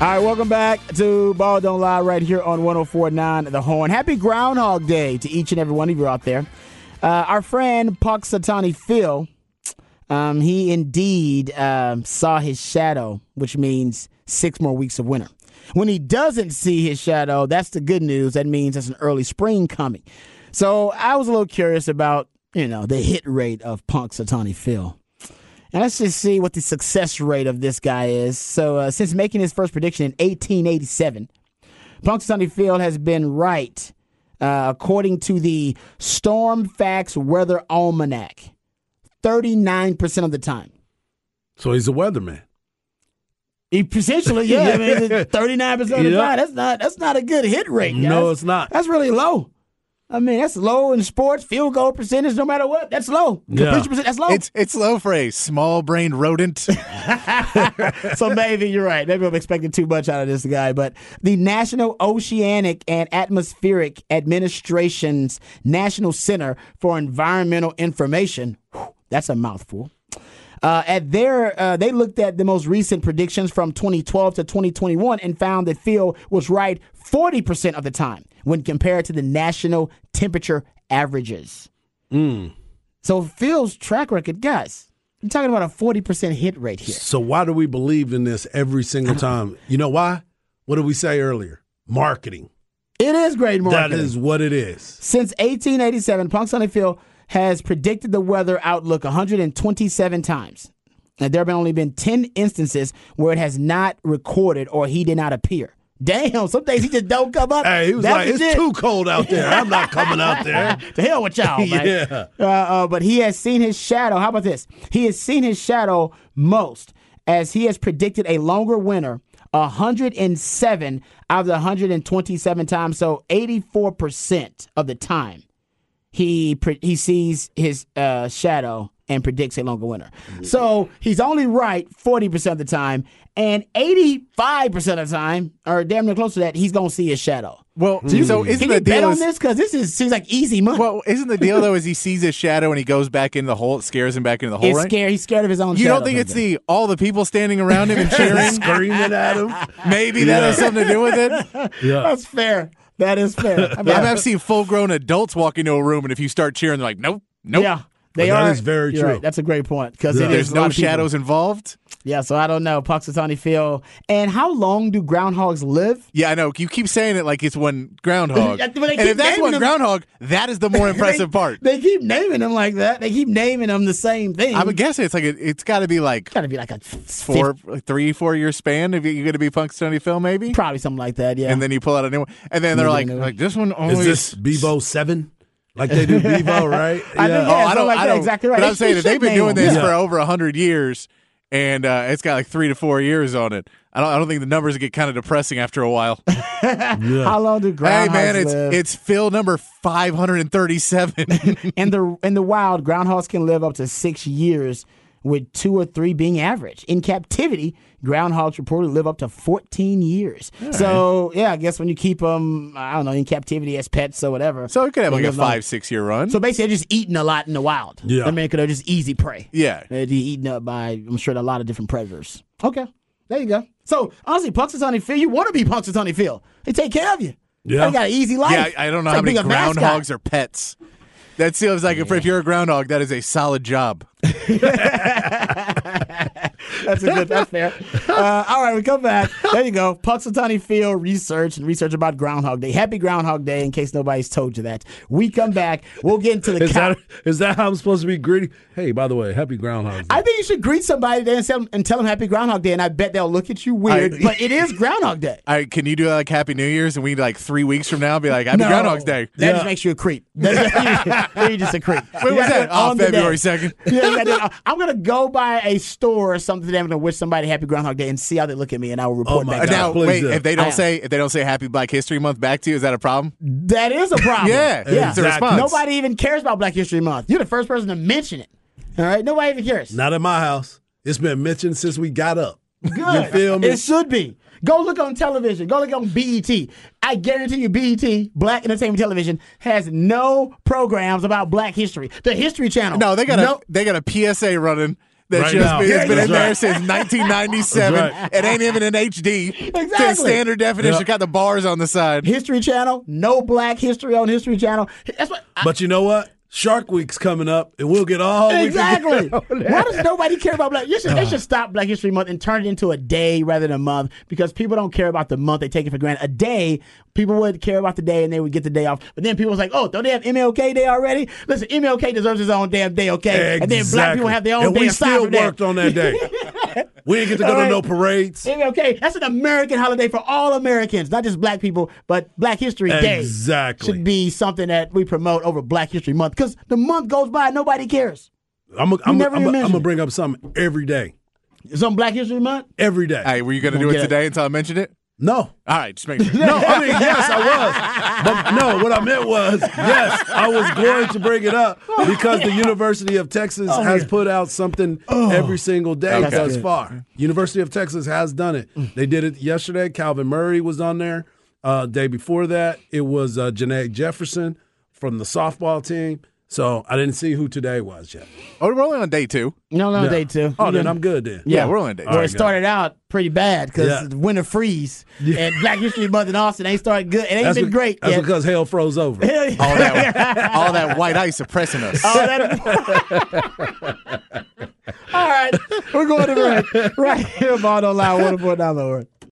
[SPEAKER 3] All right, welcome back to Ball Don't Lie right here on 1049 The Horn. Happy Groundhog Day to each and every one of you out there. Uh, our friend Punxsutawney Phil, um, he indeed um, saw his shadow, which means six more weeks of winter. When he doesn't see his shadow, that's the good news. That means it's an early spring coming. So I was a little curious about, you know, the hit rate of Punxsutawney Phil. And let's just see what the success rate of this guy is. So, uh, since making his first prediction in 1887, Punk Punxsutawney Phil has been right, uh, according to the Stormfax Weather Almanac, 39% of the time.
[SPEAKER 5] So he's a weatherman.
[SPEAKER 3] He potentially, yeah, I mean, 39% of the time. That's not that's not a good hit rate. guys.
[SPEAKER 5] No, it's not.
[SPEAKER 3] That's really low. I mean, that's low in sports, field goal percentage, no matter what. That's low. Completion percent, that's low.
[SPEAKER 4] It's it's low for a small brained rodent.
[SPEAKER 3] so maybe you're right. Maybe I'm expecting too much out of this guy. But the National Oceanic and Atmospheric Administration's National Center for Environmental Information, whew, that's a mouthful. Uh, at their, uh, they looked at the most recent predictions from 2012 to 2021 and found that Phil was right 40% of the time when compared to the national temperature averages. So Phil's track record, guys, you're talking about a 40% hit rate here.
[SPEAKER 5] So why do we believe in this every single time? You know why? What did we say earlier? Marketing.
[SPEAKER 3] It is great marketing.
[SPEAKER 5] That is what it is.
[SPEAKER 3] Since 1887, Punxsutawney Phil has predicted the weather outlook 127 times. And there have only been 10 instances where it has not recorded or he did not appear. Damn, some days he just don't come up.
[SPEAKER 5] Hey, he was
[SPEAKER 3] That's
[SPEAKER 5] like,
[SPEAKER 3] the
[SPEAKER 5] it's
[SPEAKER 3] shit.
[SPEAKER 5] too cold out there. I'm not coming out there.
[SPEAKER 3] to hell with y'all, man.
[SPEAKER 5] Yeah.
[SPEAKER 3] Uh, uh, but he has seen his shadow. How about this? He has seen his shadow most, as he has predicted a longer winter 107 out of the 127 times. So 84% of the time, he pre- he sees his uh, shadow and predicts a longer winter. Mm-hmm. So he's only right 40% of the time, and 85% of the time, or damn near close to that, he's going to see his shadow.
[SPEAKER 4] Well, hmm.
[SPEAKER 3] So, you-
[SPEAKER 4] so isn't
[SPEAKER 3] can
[SPEAKER 4] the
[SPEAKER 3] you bet
[SPEAKER 4] deal
[SPEAKER 3] on
[SPEAKER 4] is-
[SPEAKER 3] this? Because this is seems like easy money.
[SPEAKER 4] Well, isn't the deal though is he sees his shadow and he goes back in the hole, it scares him back into the hole,
[SPEAKER 3] He's
[SPEAKER 4] right?
[SPEAKER 3] scared. He's scared of his own. Shadow.
[SPEAKER 4] You don't think it's the all the people standing around him and cheering,
[SPEAKER 5] Screaming at him.
[SPEAKER 4] Maybe that
[SPEAKER 5] Yeah.
[SPEAKER 4] has something to do with it.
[SPEAKER 5] Yeah.
[SPEAKER 3] That's fair. That is fair. I mean,
[SPEAKER 4] I've, I've seen full grown adults walk into a room and if you start cheering, they're like, nope, nope.
[SPEAKER 3] Yeah, they
[SPEAKER 5] That
[SPEAKER 3] are.
[SPEAKER 5] is very true.
[SPEAKER 3] right. That's a great point because
[SPEAKER 5] Yeah.
[SPEAKER 4] There's no
[SPEAKER 3] of people.
[SPEAKER 4] shadows involved.
[SPEAKER 3] Yeah, so I don't know. Punxsutawney Phil. And how long do groundhogs live?
[SPEAKER 4] Yeah, I know. You keep saying it like it's one groundhog.
[SPEAKER 3] Yeah, but they
[SPEAKER 4] and if that's one
[SPEAKER 3] them-
[SPEAKER 4] groundhog, that is the more impressive
[SPEAKER 3] they,
[SPEAKER 4] part.
[SPEAKER 3] They keep naming them like that. They keep naming them the same thing.
[SPEAKER 4] I would guess it's like a, it's got to be like
[SPEAKER 3] Got to be like a
[SPEAKER 4] four, like three, four year span. If you're going to be Punxsutawney Phil, maybe,
[SPEAKER 3] probably something like that. Yeah.
[SPEAKER 4] and then you pull out a new one, and then they're
[SPEAKER 3] Maybe
[SPEAKER 4] like,
[SPEAKER 3] a new one.
[SPEAKER 4] like this one only
[SPEAKER 5] Is this Bevo 7? Like they do Bevo, right?
[SPEAKER 3] I think, yeah,
[SPEAKER 4] Oh, I don't,
[SPEAKER 3] like
[SPEAKER 4] I don't,
[SPEAKER 3] Exactly right.
[SPEAKER 4] But I'm saying that they've been doing this
[SPEAKER 5] Yeah.
[SPEAKER 4] for over hundred years, and uh, it's got like three to four years on it. I don't, I don't think the numbers get kind of depressing after a while.
[SPEAKER 3] How long do groundhogs live?
[SPEAKER 4] hey man, it's
[SPEAKER 3] live?
[SPEAKER 4] it's Phil number five hundred and thirty seven.
[SPEAKER 3] in the in the wild, groundhogs can live up to six years with two or three being average. In captivity, groundhogs reportedly live up to 14 years. So, yeah, I guess when you keep them, I don't know, in captivity as pets or whatever.
[SPEAKER 4] So it could have like a
[SPEAKER 3] live long.
[SPEAKER 4] five, six year run.
[SPEAKER 3] So basically, they're just eating a lot in the wild.
[SPEAKER 5] Yeah.
[SPEAKER 3] I mean, they're just easy prey.
[SPEAKER 4] yeah.
[SPEAKER 3] They're eaten up by, I'm sure, a lot of different predators. Okay, there you go. So honestly, Punxsutawney Phil, you want to be Punxsutawney Phil. They take care of you.
[SPEAKER 5] Yeah.
[SPEAKER 3] They got an easy life.
[SPEAKER 4] Yeah, I, I don't know
[SPEAKER 3] It's
[SPEAKER 4] how
[SPEAKER 3] like
[SPEAKER 4] many
[SPEAKER 3] being a mascot.
[SPEAKER 4] groundhogs are pets. That seems like if, if you're a groundhog, that is a solid job.
[SPEAKER 3] That's a good. That's fair. Uh, all right, we come back. There you go. Punxsutawney Field research and research about Groundhog Day. Happy Groundhog Day, in case nobody's told you that. We come back. We'll get into the.
[SPEAKER 5] Is
[SPEAKER 3] cow-
[SPEAKER 5] that is that how I'm supposed to be greeting? Hey, by the way, happy Groundhog Day.
[SPEAKER 3] I think you should greet somebody there and tell, them, and tell them Happy Groundhog Day, and I bet they'll look at you weird.
[SPEAKER 4] I-
[SPEAKER 3] but it is Groundhog Day.
[SPEAKER 4] All right, can you do like Happy New Year's and we like three weeks from now be like Happy
[SPEAKER 3] No.
[SPEAKER 4] Groundhog's Day?
[SPEAKER 3] That just makes you a creep. That's- You're just a creep.
[SPEAKER 4] When was that?
[SPEAKER 3] it
[SPEAKER 4] Oh,
[SPEAKER 3] on
[SPEAKER 4] February 2nd.
[SPEAKER 3] Yeah, you gotta do it. I'm gonna go by a store or something today. I'm gonna wish somebody Happy Groundhog Day and see how they look at me, and I will oh report
[SPEAKER 5] my
[SPEAKER 3] back.
[SPEAKER 5] God.
[SPEAKER 4] now,
[SPEAKER 5] please
[SPEAKER 4] wait,
[SPEAKER 5] do.
[SPEAKER 4] if they don't
[SPEAKER 3] am.
[SPEAKER 4] say if they don't say Happy Black History Month back to you, is that a problem?
[SPEAKER 3] That is a problem.
[SPEAKER 4] Yeah,
[SPEAKER 3] yeah.
[SPEAKER 4] it's a response.
[SPEAKER 3] Nobody even cares about Black History Month. You're the first person to mention it. All right, nobody even cares.
[SPEAKER 5] Not in my house. It's been mentioned since we got up.
[SPEAKER 3] Good.
[SPEAKER 5] You feel me?
[SPEAKER 3] It should be. Go look on television. Go look on BET. I guarantee you, BET, Black Entertainment Television, has no programs about Black history. The History Channel.
[SPEAKER 4] No, they got a
[SPEAKER 3] no,
[SPEAKER 4] they got a PSA running that
[SPEAKER 5] Right
[SPEAKER 4] just
[SPEAKER 5] now.
[SPEAKER 4] been,
[SPEAKER 5] Yeah,
[SPEAKER 4] it's been
[SPEAKER 5] that's
[SPEAKER 4] in there
[SPEAKER 5] right.
[SPEAKER 4] since 1997.
[SPEAKER 5] Right.
[SPEAKER 4] It ain't even in HD. It's
[SPEAKER 3] Exactly.
[SPEAKER 4] standard definition.
[SPEAKER 5] Yep.
[SPEAKER 4] Got the bars on the side.
[SPEAKER 3] History Channel. No Black history on History Channel. That's what. I-
[SPEAKER 5] But you know what? Shark Week's coming up, and we'll get all
[SPEAKER 3] Exactly. Why does nobody care about Black? You should, they should stop Black History Month and turn it into a day rather than a month because people don't care about the month. They take it for granted. A day, people would care about the day and they would get the day off. But then people was like, oh, don't they have MLK Day already? Listen, MLK deserves his own damn day, okay? And then Black people have their own
[SPEAKER 5] and
[SPEAKER 3] day
[SPEAKER 5] we still
[SPEAKER 3] that.
[SPEAKER 5] worked on that day. we didn't get to go
[SPEAKER 3] All
[SPEAKER 5] to no parades.
[SPEAKER 3] MLK, that's an American holiday for all Americans, not just black people, but Black History Day.
[SPEAKER 5] Exactly.
[SPEAKER 3] Should be something that we promote over Black History Month because the month goes by, nobody cares.
[SPEAKER 5] I'm gonna
[SPEAKER 3] never even mentioned
[SPEAKER 5] I'm
[SPEAKER 3] it.
[SPEAKER 5] bring up something every day.
[SPEAKER 3] It's on Black History Month.
[SPEAKER 5] Every day.
[SPEAKER 4] Hey, were you going to do it
[SPEAKER 3] get it.
[SPEAKER 4] today until I mentioned it?
[SPEAKER 5] No.
[SPEAKER 4] All right, just make sure.
[SPEAKER 5] No, I mean, yes, I was. But no, what I meant was, yes, I was going to bring it up because the University of Texas
[SPEAKER 3] Oh,
[SPEAKER 5] has put out something every single day
[SPEAKER 4] That's
[SPEAKER 5] thus far. University of Texas has done it. They did it yesterday. Calvin Murray was on there. Uh, day before that, it was uh, Janae Jefferson from the softball team. So I didn't see who today was yet.
[SPEAKER 4] Oh, we're only on day two.
[SPEAKER 3] No, no,
[SPEAKER 5] Yeah.
[SPEAKER 3] day two.
[SPEAKER 5] Oh,
[SPEAKER 3] You
[SPEAKER 5] then
[SPEAKER 3] know-
[SPEAKER 5] I'm good then.
[SPEAKER 4] Yeah, we're only on day
[SPEAKER 3] Where
[SPEAKER 4] two.
[SPEAKER 3] it
[SPEAKER 5] right,
[SPEAKER 3] started out pretty bad because
[SPEAKER 5] Yeah.
[SPEAKER 3] winter freeze and Black History Month in Austin ain't started good. It ain't
[SPEAKER 5] That's
[SPEAKER 3] been
[SPEAKER 5] be-
[SPEAKER 3] great
[SPEAKER 5] That's
[SPEAKER 3] yet.
[SPEAKER 5] because hell froze over.
[SPEAKER 4] All that, all that white ice oppressing us.
[SPEAKER 3] All that- All right, we're going to break right here, Ball Don't Lie, one oh